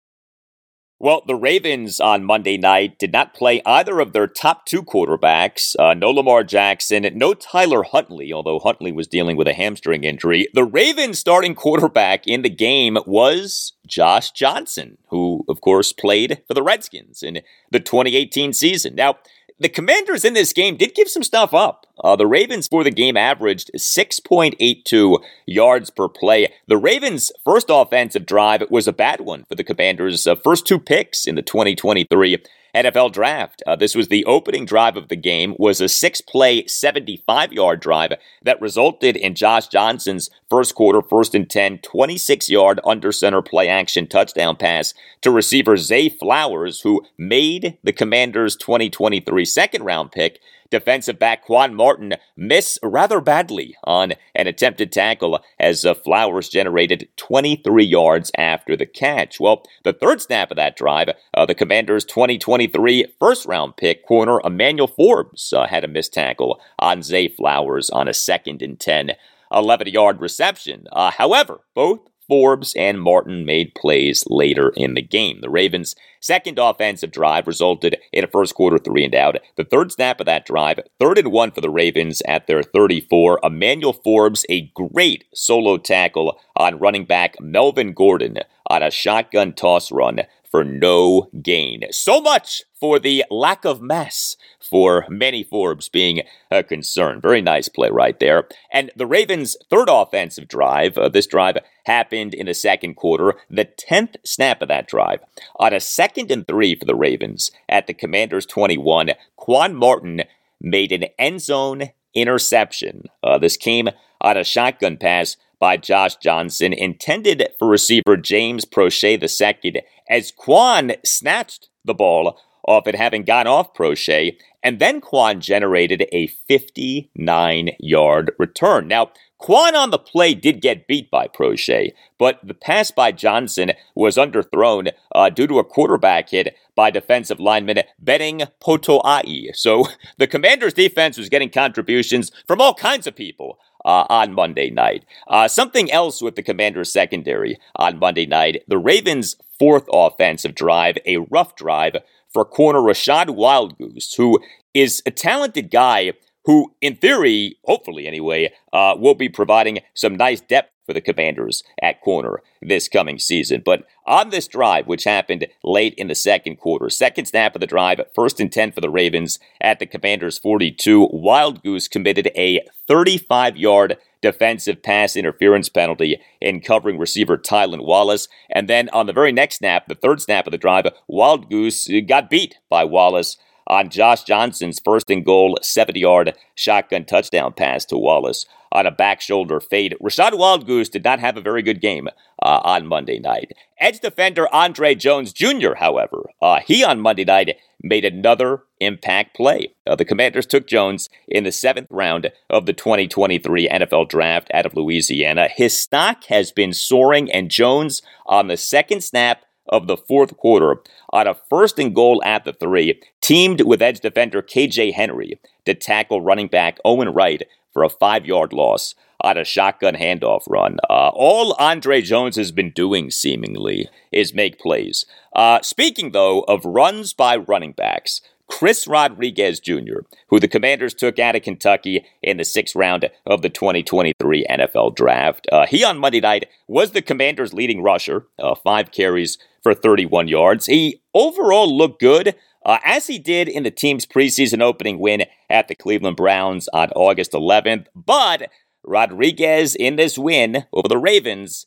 [SPEAKER 1] Well, the Ravens on Monday night did not play either of their top two quarterbacks. Uh, no Lamar Jackson, no Tyler Huntley, although Huntley was dealing with a hamstring injury. The Ravens starting quarterback in the game was Josh Johnson, who, of course, played for the Redskins in the 2018 season. Now, the Commanders in this game did give some stuff up. Uh, the Ravens for the game averaged 6.82 yards per play. The Ravens' first offensive drive was a bad one for the Commanders' uh, first two picks in the 2023 NFL draft. Uh, this was the opening drive of the game, was a six-play, 75-yard drive that resulted in Josh Johnson's first quarter, first and 10, 26-yard under center play action touchdown pass to receiver Zay Flowers, who made the Commanders' 2023 second round pick defensive back Quan Martin miss rather badly on an attempted tackle as uh, Flowers generated 23 yards after the catch. Well, the third snap of that drive, uh, the Commanders' 2023 first round pick corner Emmanuel Forbes uh, had a missed tackle on Zay Flowers on a second and 10. 11 yard reception. Uh, however, both Forbes and Martin made plays later in the game. The Ravens' second offensive drive resulted in a first quarter three and out. The third snap of that drive, third and one for the Ravens at their 34. Emmanuel Forbes, a great solo tackle on running back Melvin Gordon on a shotgun toss run for no gain. So much for the lack of mass for Manny Forbes being a concern. Very nice play right there. And the Ravens' third offensive drive, uh, this drive happened in the second quarter, the 10th snap of that drive. On a second and three for the Ravens at the Commanders 21, Quan Martin made an end zone interception. Uh, this came on a shotgun pass by Josh Johnson, intended for receiver James Proche II, as Quan snatched the ball off it having gone off Proche, and then Quan generated a 59 yard return. Now, Quan on the play did get beat by Proche, but the pass by Johnson was underthrown uh, due to a quarterback hit by defensive lineman Benning Potoa'e. So the Commanders' defense was getting contributions from all kinds of people. Uh, on Monday night. Uh, something else with the Commanders' secondary on Monday night. The Ravens' fourth offensive drive, a rough drive for corner Rachad Wildgoose, who is a talented guy who, in theory, hopefully anyway, uh, will be providing some nice depth for the Commanders at corner this coming season. But on this drive, which happened late in the second quarter, second snap of the drive, first and 10 for the Ravens at the Commanders 42, Wildgoose committed a 35 yard defensive pass interference penalty in covering receiver Tylan Wallace. And then on the very next snap, the third snap of the drive, Wildgoose got beat by Wallace on Josh Johnson's first and goal 70 yard shotgun touchdown pass to Wallace on a back shoulder fade. Rachad Wildgoose did not have a very good game uh, on Monday night. Edge defender Andre Jones Jr., however, uh, he on Monday night made another impact play. Uh, the Commanders took Jones in the seventh round of the 2023 NFL Draft out of Louisiana. His stock has been soaring, and Jones on the second snap of the fourth quarter on a first and goal at the three, teamed with edge defender KJ Henry to tackle running back Owen Wright for a five yard loss on a shotgun handoff run. Uh, all Andre Jones has been doing, seemingly, is make plays. Uh, speaking, though, of runs by running backs, Chris Rodriguez Jr., who the Commanders took out of Kentucky in the sixth round of the 2023 NFL Draft. Uh, he on Monday night was the Commanders' leading rusher, uh, five carries for 31 yards. He overall looked good, uh, as he did in the team's preseason opening win at the Cleveland Browns on August 11th. But Rodriguez, in this win over the Ravens,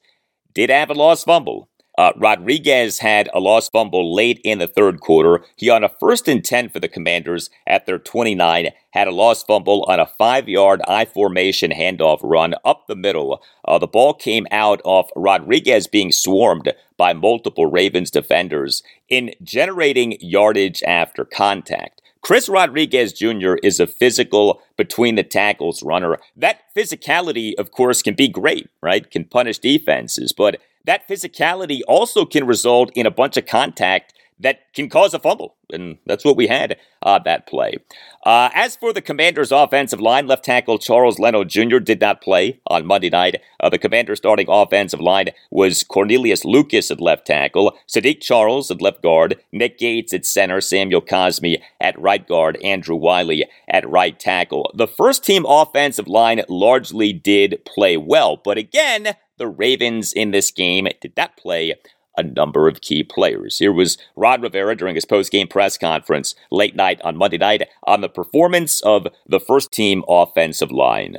[SPEAKER 1] did have a lost fumble. Uh, Rodriguez had a lost fumble late in the third quarter. He, on a first and 10 for the Commanders at their 29, had a lost fumble on a five yard I formation handoff run up the middle. Uh, the ball came out of Rodriguez being swarmed by multiple Ravens defenders in generating yardage after contact. Chris Rodriguez Jr. is a physical between the tackles runner. That physicality, of course, can be great, right? Can punish defenses, but that physicality also can result in a bunch of contact that can cause a fumble. And that's what we had uh, that play. Uh, as for the Commanders' offensive line, left tackle Charles Leno Jr. did not play on Monday night. Uh, the Commanders' starting offensive line was Cornelius Lucas at left tackle, Saahdiq Charles at left guard, Nick Gates at center, Samuel Cosmi at right guard, Andrew Wylie at right tackle. The first team offensive line largely did play well, but again, the Ravens in this game did not play a number of key players. Here was Ron Rivera during his post-game press conference late night on Monday night on the performance of the first team offensive line.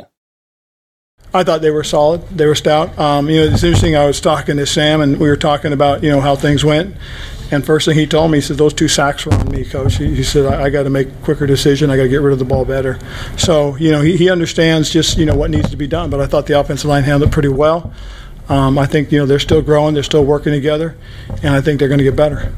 [SPEAKER 2] I thought they were solid. They were stout. Um, you know, it's interesting. I was talking to Sam, and we were talking about you know how things went. And first thing he told me, he said those two sacks were on me, coach. He, he said I, I got to make a quicker decision. I got to get rid of the ball better. So you know he, he understands just you know what needs to be done. But I thought the offensive line handled it pretty well. Um, I think you know they're still growing, they're still working together, and I think they're going to get better.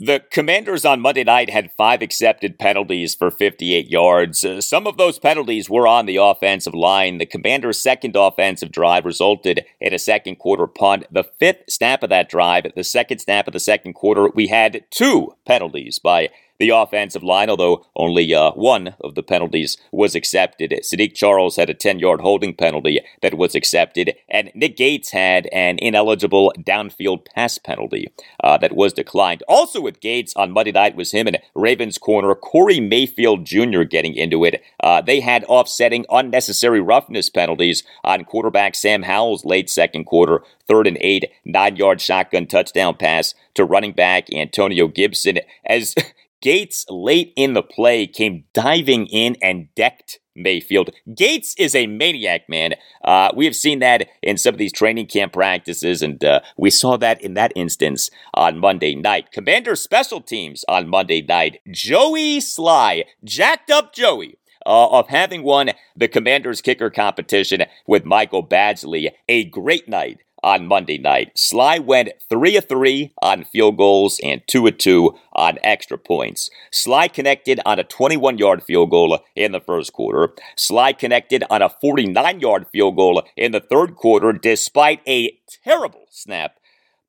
[SPEAKER 1] The Commanders on Monday night had five accepted penalties for 58 yards. Uh, some of those penalties were on the offensive line. The Commanders' second offensive drive resulted in a second quarter punt. The fifth snap of that drive, the second snap of the second quarter, we had two penalties by the offensive line, although only uh, one of the penalties was accepted. Saahdiq Charles had a 10 yard holding penalty that was accepted, and Nick Gates had an ineligible downfield pass penalty uh, that was declined. Also, with Gates on Monday night was him and Ravens corner Corey Mayfield Jr. getting into it. Uh, they had offsetting unnecessary roughness penalties on quarterback Sam Howell's late second quarter, third and eight, nine yard shotgun touchdown pass to running back Antonio Gibson. As Gates, late in the play, came diving in and decked Mayfield. Gates is a maniac, man. Uh, we have seen that in some of these training camp practices, and uh, we saw that in that instance on Monday night. Commander special teams on Monday night. Joey Slye, jacked up Joey. Uh, of having won the Commanders kicker competition with Michael Badgley. A great night on Monday night. Slye went 3 of 3 on field goals and 2 of 2 on extra points. Slye connected on a 21 yard field goal in the first quarter. Slye connected on a 49 yard field goal in the third quarter despite a terrible snap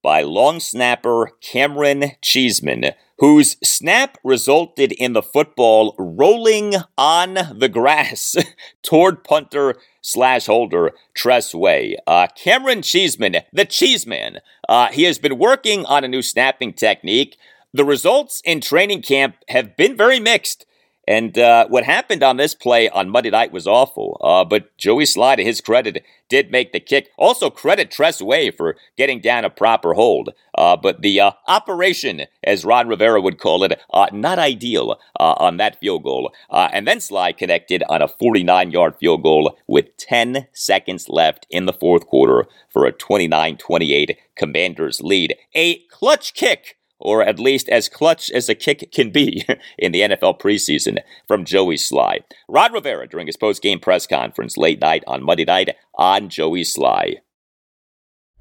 [SPEAKER 1] by long snapper Camaron Cheeseman, whose snap resulted in the football rolling on the grass toward punter slash holder Tress Way. Uh, Camaron Cheeseman, the Cheeseman, uh, he has been working on a new snapping technique. The results in training camp have been very mixed. And uh, what happened on this play on Monday night was awful. Uh, but Joey Slye, to his credit, did make the kick. Also, credit Tress Way for getting down a proper hold. Uh, but the uh, operation, as Ron Rivera would call it, uh, not ideal uh, on that field goal. and then Slye connected on a 49 yard field goal with 10 seconds left in the fourth quarter for a 29 28 Commanders lead. A clutch kick or at least as clutch as a kick can be in the NFL preseason from Joey Slye. Ron Rivera during his post-game press conference late night on Monday night on Joey Slye.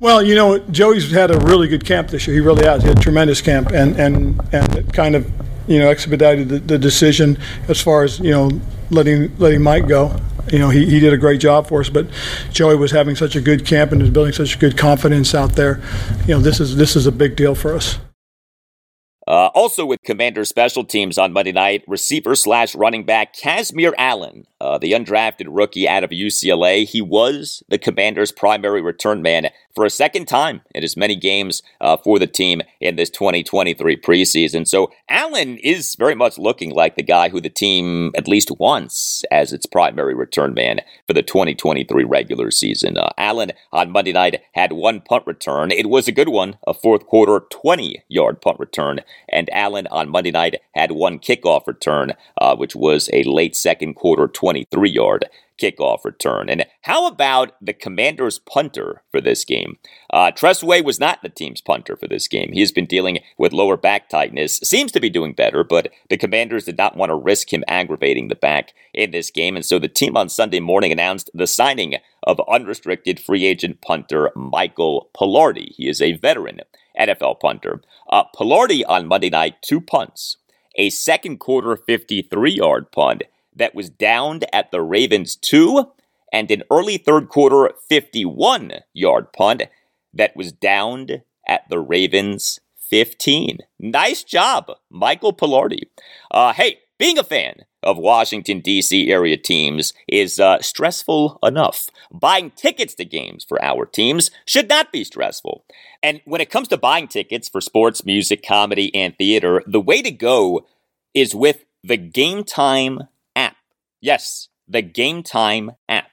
[SPEAKER 2] Well, you know, Joey's had a really good camp this year. He really has. He had a tremendous camp, and and and it kind of, you know, expedited the, the decision as far as you know letting letting Mike go. You know, he, he did a great job for us, but Joey was having such a good camp and was building such good confidence out there. You know, this is this is a big deal for us.
[SPEAKER 1] Uh, also with Commander special teams on Monday night, receiver slash running back Kazmeir Allen, uh, the undrafted rookie out of UCLA. He was the Commander's primary return man for a second time in as many games uh, for the team in this 2023 preseason. So Allen is very much looking like the guy who the team at least wants as its primary return man for the 2023 regular season. Uh, Allen on Monday night had one punt return. It was a good one, a fourth quarter 20 yard punt return. And Allen on Monday night had one kickoff return, uh, which was a late second quarter 23 yard kickoff return. And how about the Commanders' punter for this game? Uh, Tress Way was not the team's punter for this game. He has been dealing with lower back tightness, seems to be doing better, but the Commanders did not want to risk him aggravating the back in this game. And so the team on Sunday morning announced the signing of unrestricted free agent punter Michael Palardy. He is a veteran NFL punter. Uh, Palardy on Monday night, two punts, a second quarter 53 yard punt that was downed at the Ravens 2 and an early third quarter 51 yard punt that was downed at the Ravens 15. Nice job, Michael Palardy. Uh, hey, being a fan of Washington, D.C. area teams is uh, stressful enough. Buying tickets to games for our teams should not be stressful. And when it comes to buying tickets for sports, music, comedy, and theater, the way to go is with the Game Time Yes, the Game Time app.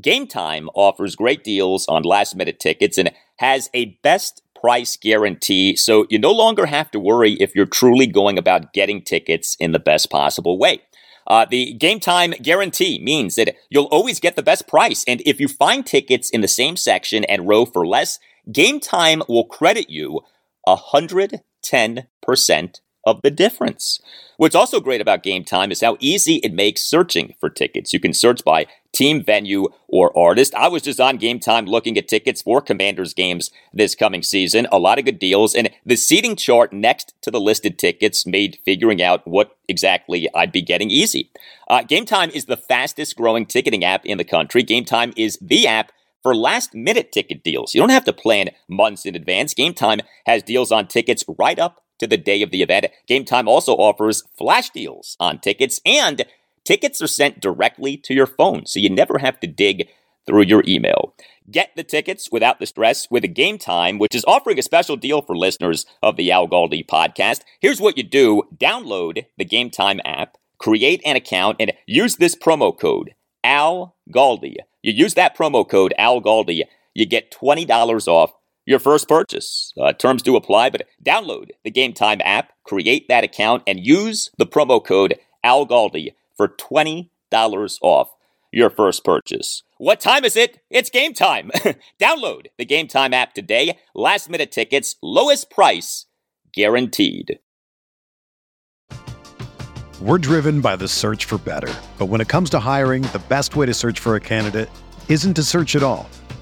[SPEAKER 1] Game Time offers great deals on last minute tickets and has a best price guarantee, so you no longer have to worry if you're truly going about getting tickets in the best possible way. Uh, the game time guarantee means that you'll always get the best price, and if you find tickets in the same section and row for less, Game Time will credit you 110% of the difference. What's also great about Game Time is how easy it makes searching for tickets. You can search by team, venue, or artist. I was just on Game Time looking at tickets for Commanders games this coming season. A lot of good deals, and the seating chart next to the listed tickets made figuring out what exactly I'd be getting easy. Uh, Game Time is the fastest growing ticketing app in the country. Game Time is the app for last minute ticket deals. You don't have to plan months in advance. Game Time has deals on tickets right up to the day of the event. Game Time also offers flash deals on tickets, and tickets are sent directly to your phone, so you never have to dig through your email. Get the tickets without the stress with Game Time, which is offering a special deal for listeners of the Al Galdi podcast. Here's what you do download the Game Time app, create an account, and use this promo code Al Galdi. You use that promo code Al Galdi, you get $20 off your first purchase. Uh, terms do apply, but download the Game Time app, create that account, and use the promo code ALGALDI for $20 off your first purchase. What time is it? It's game time. Download the Game Time app today. Last minute tickets, lowest price guaranteed.
[SPEAKER 7] We're driven by the search for better. But when it comes to hiring, the best way to search for a candidate isn't to search at all.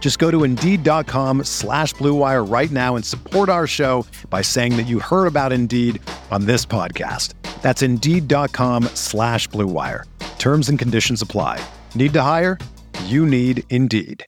[SPEAKER 7] Just go to Indeed.com slash BlueWire right now and support our show by saying that you heard about Indeed on this podcast. That's Indeed.com slash BlueWire. Terms and conditions apply. Need to hire? You need Indeed.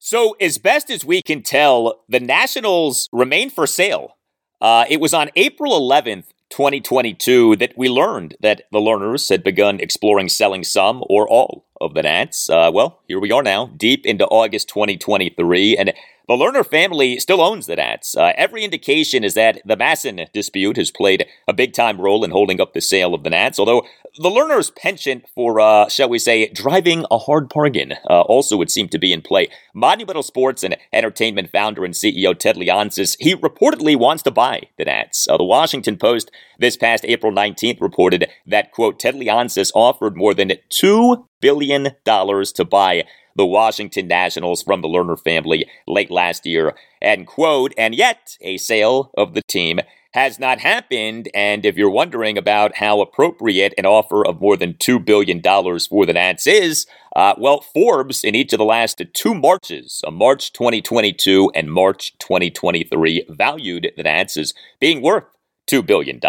[SPEAKER 1] So, as best as we can tell, the Nationals remain for sale. Uh, it was on April 11th, 2022, that we learned that the Lerners had begun exploring selling some or all of the Nats. Uh, well, here we are now, deep into August 2023, and the Lerner family still owns the Nats. Uh, every indication is that the MASN dispute has played a big time role in holding up the sale of the Nats, although the Lerner's penchant for, uh, shall we say, driving a hard bargain uh, also would seem to be in play. Monumental Sports and Entertainment founder and CEO Ted Leonsis, he reportedly wants to buy the Nats. Uh, the Washington Post this past April 19th reported that, quote, Ted Leonsis offered more than $2 billion to buy the Washington Nationals from the Lerner family late last year, end quote. And yet, a sale of the team has not happened. And if you're wondering about how appropriate an offer of more than $2 billion for the Nats is, uh, well, Forbes in each of the last two Marches, uh, March 2022 and March 2023, valued the Nats as being worth $2 billion.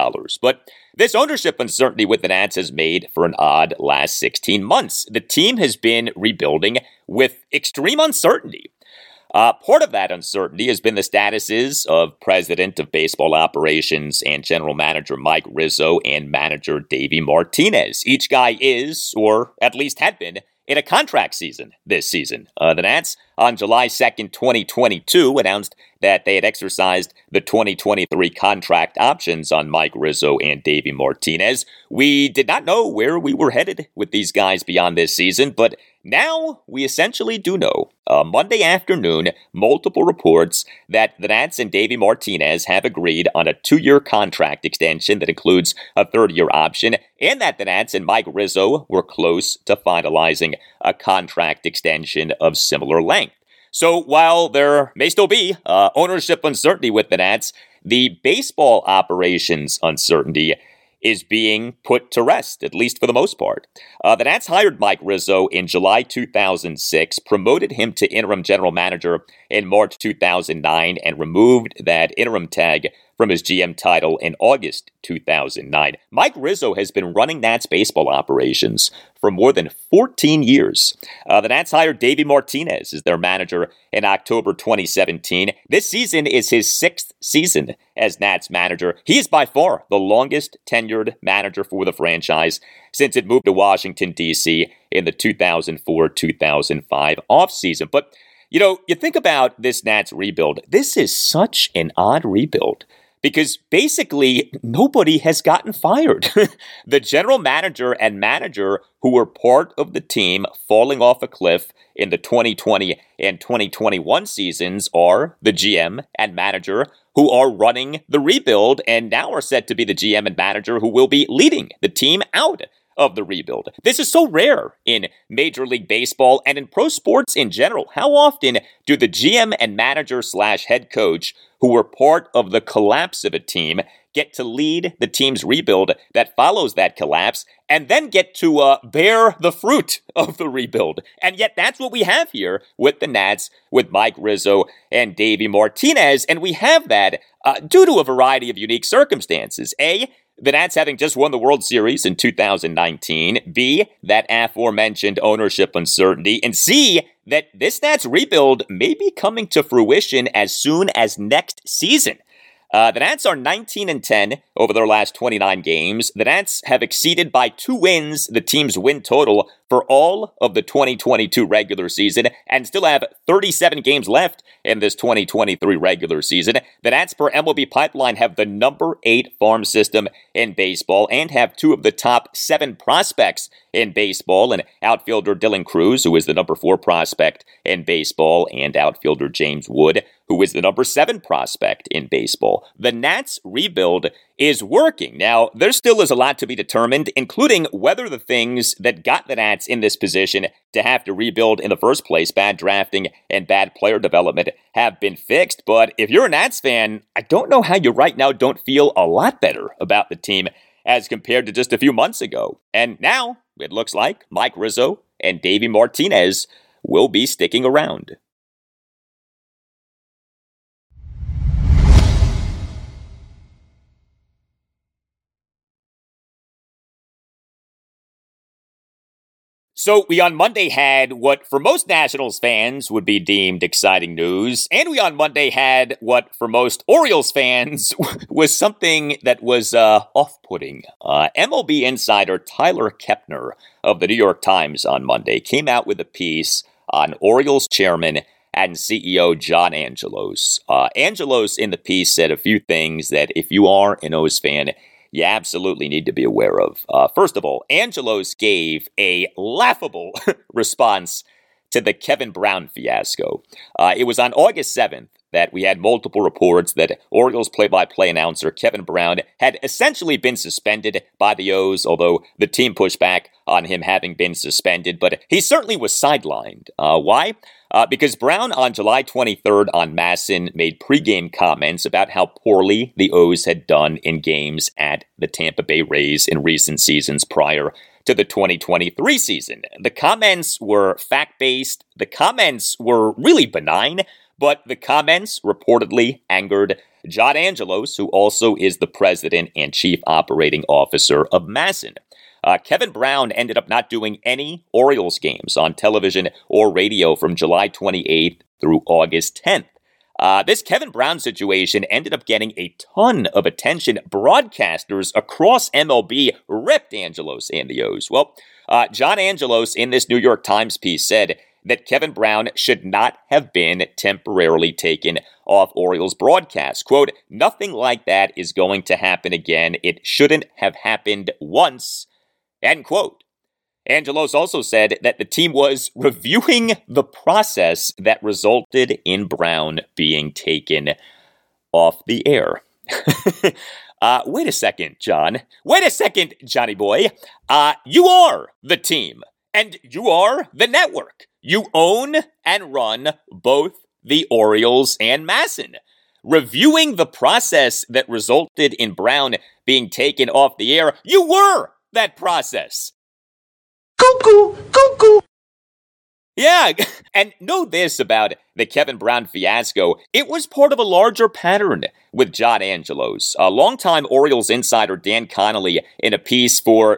[SPEAKER 1] But this ownership uncertainty with the Nats has made for an odd last 16 months. The team has been rebuilding with extreme uncertainty. Uh, part of that uncertainty has been the statuses of president of baseball operations and general manager Mike Rizzo and manager Davey Martinez. Each guy is, or at least had been, in a contract season this season. Uh, the Nats, on July 2nd, 2022, announced that they had exercised the 2023 contract options on Mike Rizzo and Davey Martinez. We did not know where we were headed with these guys beyond this season, but now we essentially do know. Uh, Monday afternoon, multiple reports that the Nats and Davey Martinez have agreed on a two year contract extension that includes a third year option, and that the Nats and Mike Rizzo were close to finalizing a contract extension of similar length. So while there may still be uh, ownership uncertainty with the Nats, the baseball operations uncertainty is being put to rest, at least for the most part. Uh, the Nats hired Mike Rizzo in July 2006, promoted him to interim general manager in March 2009, and removed that interim tag from his GM title in August 2009. Mike Rizzo has been running Nats baseball operations for more than 14 years. Uh, the Nats hired Davey Martinez as their manager in October 2017. This season is his sixth season as Nats manager. He is by far the longest tenured manager for the franchise since it moved to Washington, D.C. in the 2004 2005 offseason. But you know, you think about this Nats rebuild. This is such an odd rebuild because basically nobody has gotten fired. the general manager and manager who were part of the team falling off a cliff in the 2020 and 2021 seasons are the GM and manager who are running the rebuild and now are set to be the GM and manager who will be leading the team out of the rebuild. This is so rare in Major League Baseball and in pro sports in general. How often do the GM and manager slash head coach who were part of the collapse of a team get to lead the team's rebuild that follows that collapse and then get to uh, bear the fruit of the rebuild. And yet, that's what we have here with the Nats, with Mike Rizzo and Davey Martinez. And we have that uh, due to a variety of unique circumstances. A, the Nats having just won the World Series in 2019. B, that aforementioned ownership uncertainty. And C, that this Nats rebuild may be coming to fruition as soon as next season. Uh, the Nats are 19 and 10 over their last 29 games. The Nats have exceeded by two wins the team's win total for all of the 2022 regular season and still have 37 games left in this 2023 regular season. The Nats per MLB pipeline have the number eight farm system in baseball and have two of the top seven prospects in baseball and outfielder Dylan Crews, who is the number four prospect in baseball, and outfielder James Wood, who is the number seven prospect in baseball. The Nats rebuild is working. Now, there still is a lot to be determined, including whether the things that got the Nats in this position to have to rebuild in the first place, bad drafting and bad player development, have been fixed. But if you're a Nats fan, I don't know how you right now don't feel a lot better about the team as compared to just a few months ago. And now, it looks like Mike Rizzo and Davey Martinez will be sticking around. So, we on Monday had what for most Nationals fans would be deemed exciting news, and we on Monday had what for most Orioles fans was something that was uh, off putting. Uh, MLB insider Tyler Kepner of the New York Times on Monday came out with a piece on Orioles chairman and CEO John Angelos. Uh, Angelos in the piece said a few things that if you are an O's fan, you absolutely need to be aware of. Uh, first of all, Angelos gave a laughable response to the Kevin Brown fiasco. Uh, it was on August 7th that we had multiple reports that Orioles play by play announcer Kevin Brown had essentially been suspended by the O's, although the team pushed back on him having been suspended, but he certainly was sidelined. Uh, why? Uh, because Brown on July 23rd on MASN made pregame comments about how poorly the O's had done in games at the Tampa Bay Rays in recent seasons prior to the 2023 season. The comments were fact based, the comments were really benign. But the comments reportedly angered John Angelos, who also is the president and chief operating officer of MASN. Uh, Kevin Brown ended up not doing any Orioles games on television or radio from July 28th through August 10th. Uh, this Kevin Brown situation ended up getting a ton of attention. Broadcasters across MLB ripped Angelos and the O's. Well, uh, John Angelos in this New York Times piece said that Kevin Brown should not have been temporarily taken off Orioles broadcast. Quote, nothing like that is going to happen again. It shouldn't have happened once. End quote. Angelos also said that the team was reviewing the process that resulted in Brown being taken off the air. uh, wait a second, John. Wait a second, Johnny boy. Uh, you are the team, and you are the network. You own and run both the Orioles and MASN. Reviewing the process that resulted in Brown being taken off the air, you were that process. Cuckoo, cuckoo. Yeah, and know this about the Kevin Brown fiasco. It was part of a larger pattern with John Angelos. A longtime Orioles insider Dan Connolly in a piece for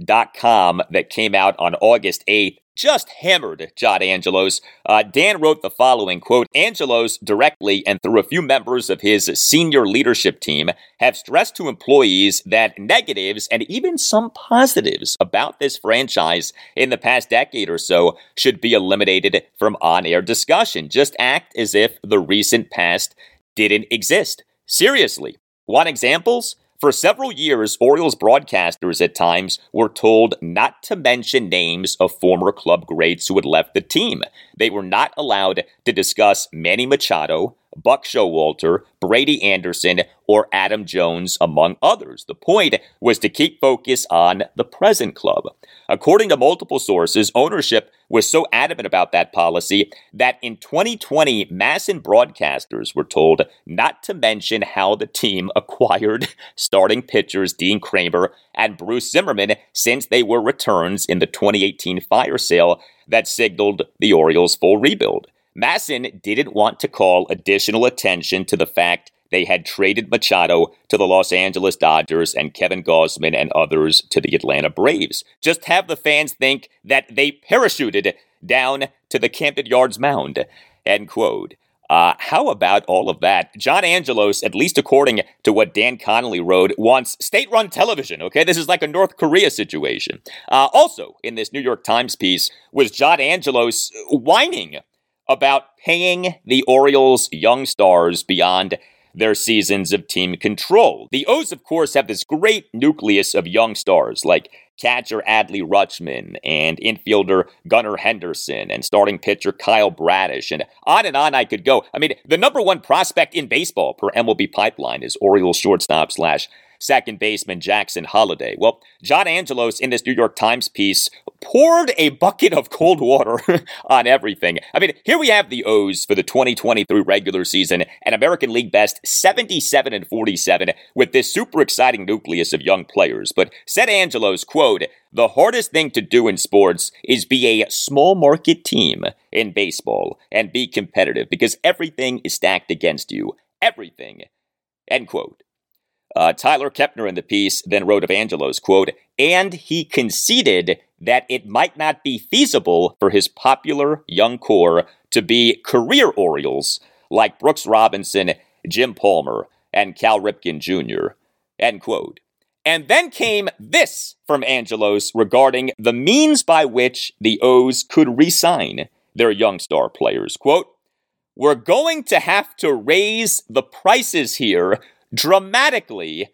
[SPEAKER 1] Sportsnaut.com that came out on August 8th just hammered John Angelos. Uh, Dan wrote the following quote Angelos directly and through a few members of his senior leadership team have stressed to employees that negatives and even some positives about this franchise in the past decade or so should be eliminated from on air discussion. Just act as if the recent past didn't exist. Seriously. Want examples? For several years, Orioles broadcasters at times were told not to mention names of former club greats who had left the team. They were not allowed to discuss Manny Machado, Buck Showalter, Brady Anderson, or Adam Jones, among others. The point was to keep focus on the present club. According to multiple sources, ownership was so adamant about that policy that in 2020, MASN broadcasters were told not to mention how the team acquired starting pitchers Dean Kremer and Bruce Zimmermann since they were returns in the 2018 fire sale that signaled the Orioles' full rebuild. MASN didn't want to call additional attention to the fact they had traded Machado to the Los Angeles Dodgers and Kevin Gausman and others to the Atlanta Braves. Just have the fans think that they parachuted down to the Camden Yards mound. End quote. Uh, how about all of that? John Angelos, at least according to what Dan Connolly wrote, wants state run television, okay? This is like a North Korea situation. Uh, also, in this New York Times piece, was John Angelos whining about paying the Orioles' young stars beyond their seasons of team control. The O's, of course, have this great nucleus of young stars like catcher Adley Rutschman and infielder Gunnar Henderson and starting pitcher Kyle Bradish and on and on I could go. I mean, the number one prospect in baseball per MLB pipeline is Orioles shortstop slash second baseman Jackson Holliday. Well, John Angelos in this New York Times piece poured a bucket of cold water on everything. I mean, here we have the O's for the 2023 regular season, an American League best 77 and 47 with this super exciting nucleus of young players. But said Angelos, quote, the hardest thing to do in sports is be a small market team in baseball and be competitive because everything is stacked against you. Everything. End quote. Uh, Tyler Kepner in the piece then wrote of Angelos, quote, and he conceded that it might not be feasible for his popular young core to be career Orioles like Brooks Robinson, Jim Palmer, and Cal Ripken Jr., end quote. And then came this from Angelos regarding the means by which the O's could re sign their young star players. Quote, We're going to have to raise the prices here dramatically.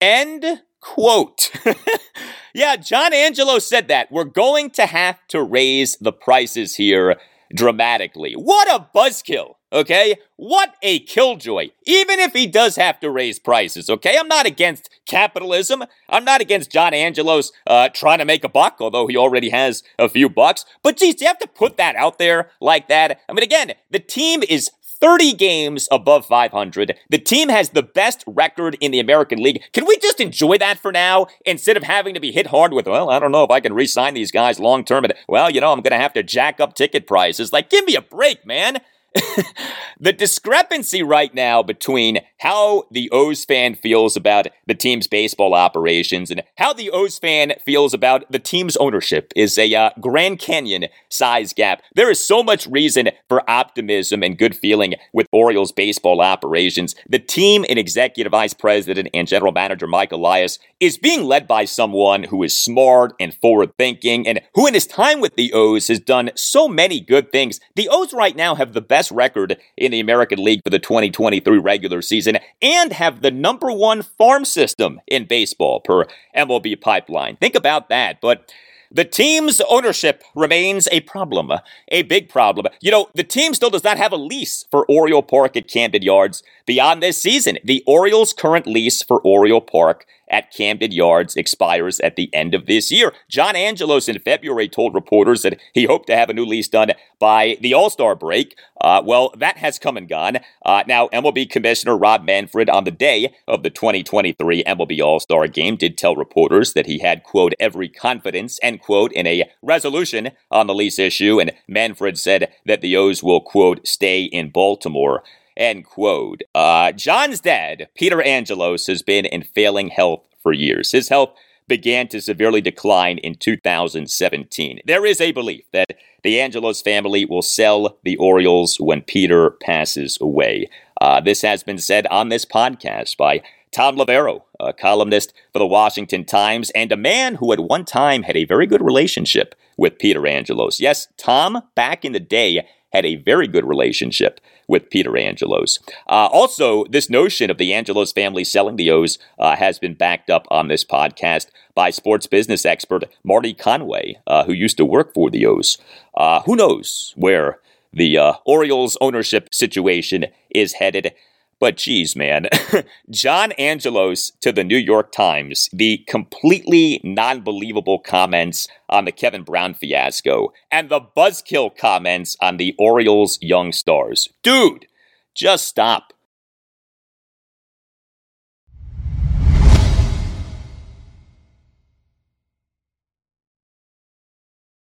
[SPEAKER 1] End quote. yeah, John Angelo said that. We're going to have to raise the prices here dramatically. What a buzzkill. Okay? What a killjoy. Even if he does have to raise prices, okay? I'm not against capitalism. I'm not against John Angelos uh, trying to make a buck, although he already has a few bucks. But geez, you have to put that out there like that. I mean, again, the team is 30 games above 500. The team has the best record in the American League. Can we just enjoy that for now instead of having to be hit hard with, well, I don't know if I can re sign these guys long term, well, you know, I'm going to have to jack up ticket prices. Like, give me a break, man. the discrepancy right now between how the O's fan feels about the team's baseball operations and how the O's fan feels about the team's ownership is a uh, Grand Canyon size gap. There is so much reason for optimism and good feeling with Orioles baseball operations. The team and executive vice president and general manager Mike Elias is being led by someone who is smart and forward thinking and who in his time with the O's has done so many good things. The O's right now have the best record in the American League for the 2023 regular season and have the number one farm system in baseball per MLB pipeline. Think about that. But the team's ownership remains a problem, a big problem. You know, the team still does not have a lease for Oriole Park at Camden Yards beyond this season. The Orioles' current lease for Oriole Park at Camden Yards expires at the end of this year. John Angelos in February told reporters that he hoped to have a new lease done by the All Star break. Uh, well, that has come and gone. Uh, now, MLB Commissioner Rob Manfred, on the day of the 2023 MLB All Star game, did tell reporters that he had, quote, every confidence, end quote, in a resolution on the lease issue. And Manfred said that the O's will, quote, stay in Baltimore. End quote. Uh, John's dad, Peter Angelos, has been in failing health for years. His health began to severely decline in 2017. There is a belief that the Angelos family will sell the Orioles when Peter passes away. Uh, this has been said on this podcast by Tom Loverro, a columnist for the Washington Times and a man who at one time had a very good relationship with Peter Angelos. Yes, Tom, back in the day, had a very good relationship with Peter Angelos. Uh, also, this notion of the Angelos family selling the O's uh, has been backed up on this podcast by sports business expert Marty Conway, uh, who used to work for the O's. Uh, who knows where the uh, Orioles ownership situation is headed? But geez, man, John Angelos to the New York Times, the completely non believable comments on the Kevin Brown fiasco, and the buzzkill comments on the Orioles' young stars. Dude, just stop.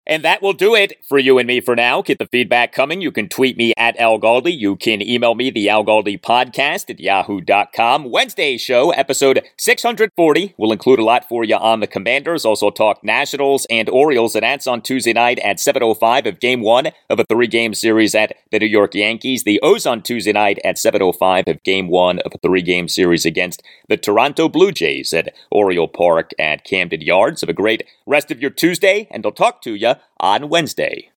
[SPEAKER 1] And that will do it for you and me for now. Get the feedback coming. You can tweet me at Al Galdi. You can email me, the Al Galdi podcast at yahoo.com. Wednesday show, episode 640, will include a lot for you on the Commanders. Also talk Nationals and Orioles, and that's on Tuesday night at 7.05 of game one of a three-game series at the New York Yankees. The O's on Tuesday night at 7.05 of game one of a three-game series against the Toronto Blue Jays at Oriole Park at Camden Yards. Have a great rest of your Tuesday, and I'll talk to you on Wednesday.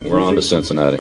[SPEAKER 6] We're on to Cincinnati.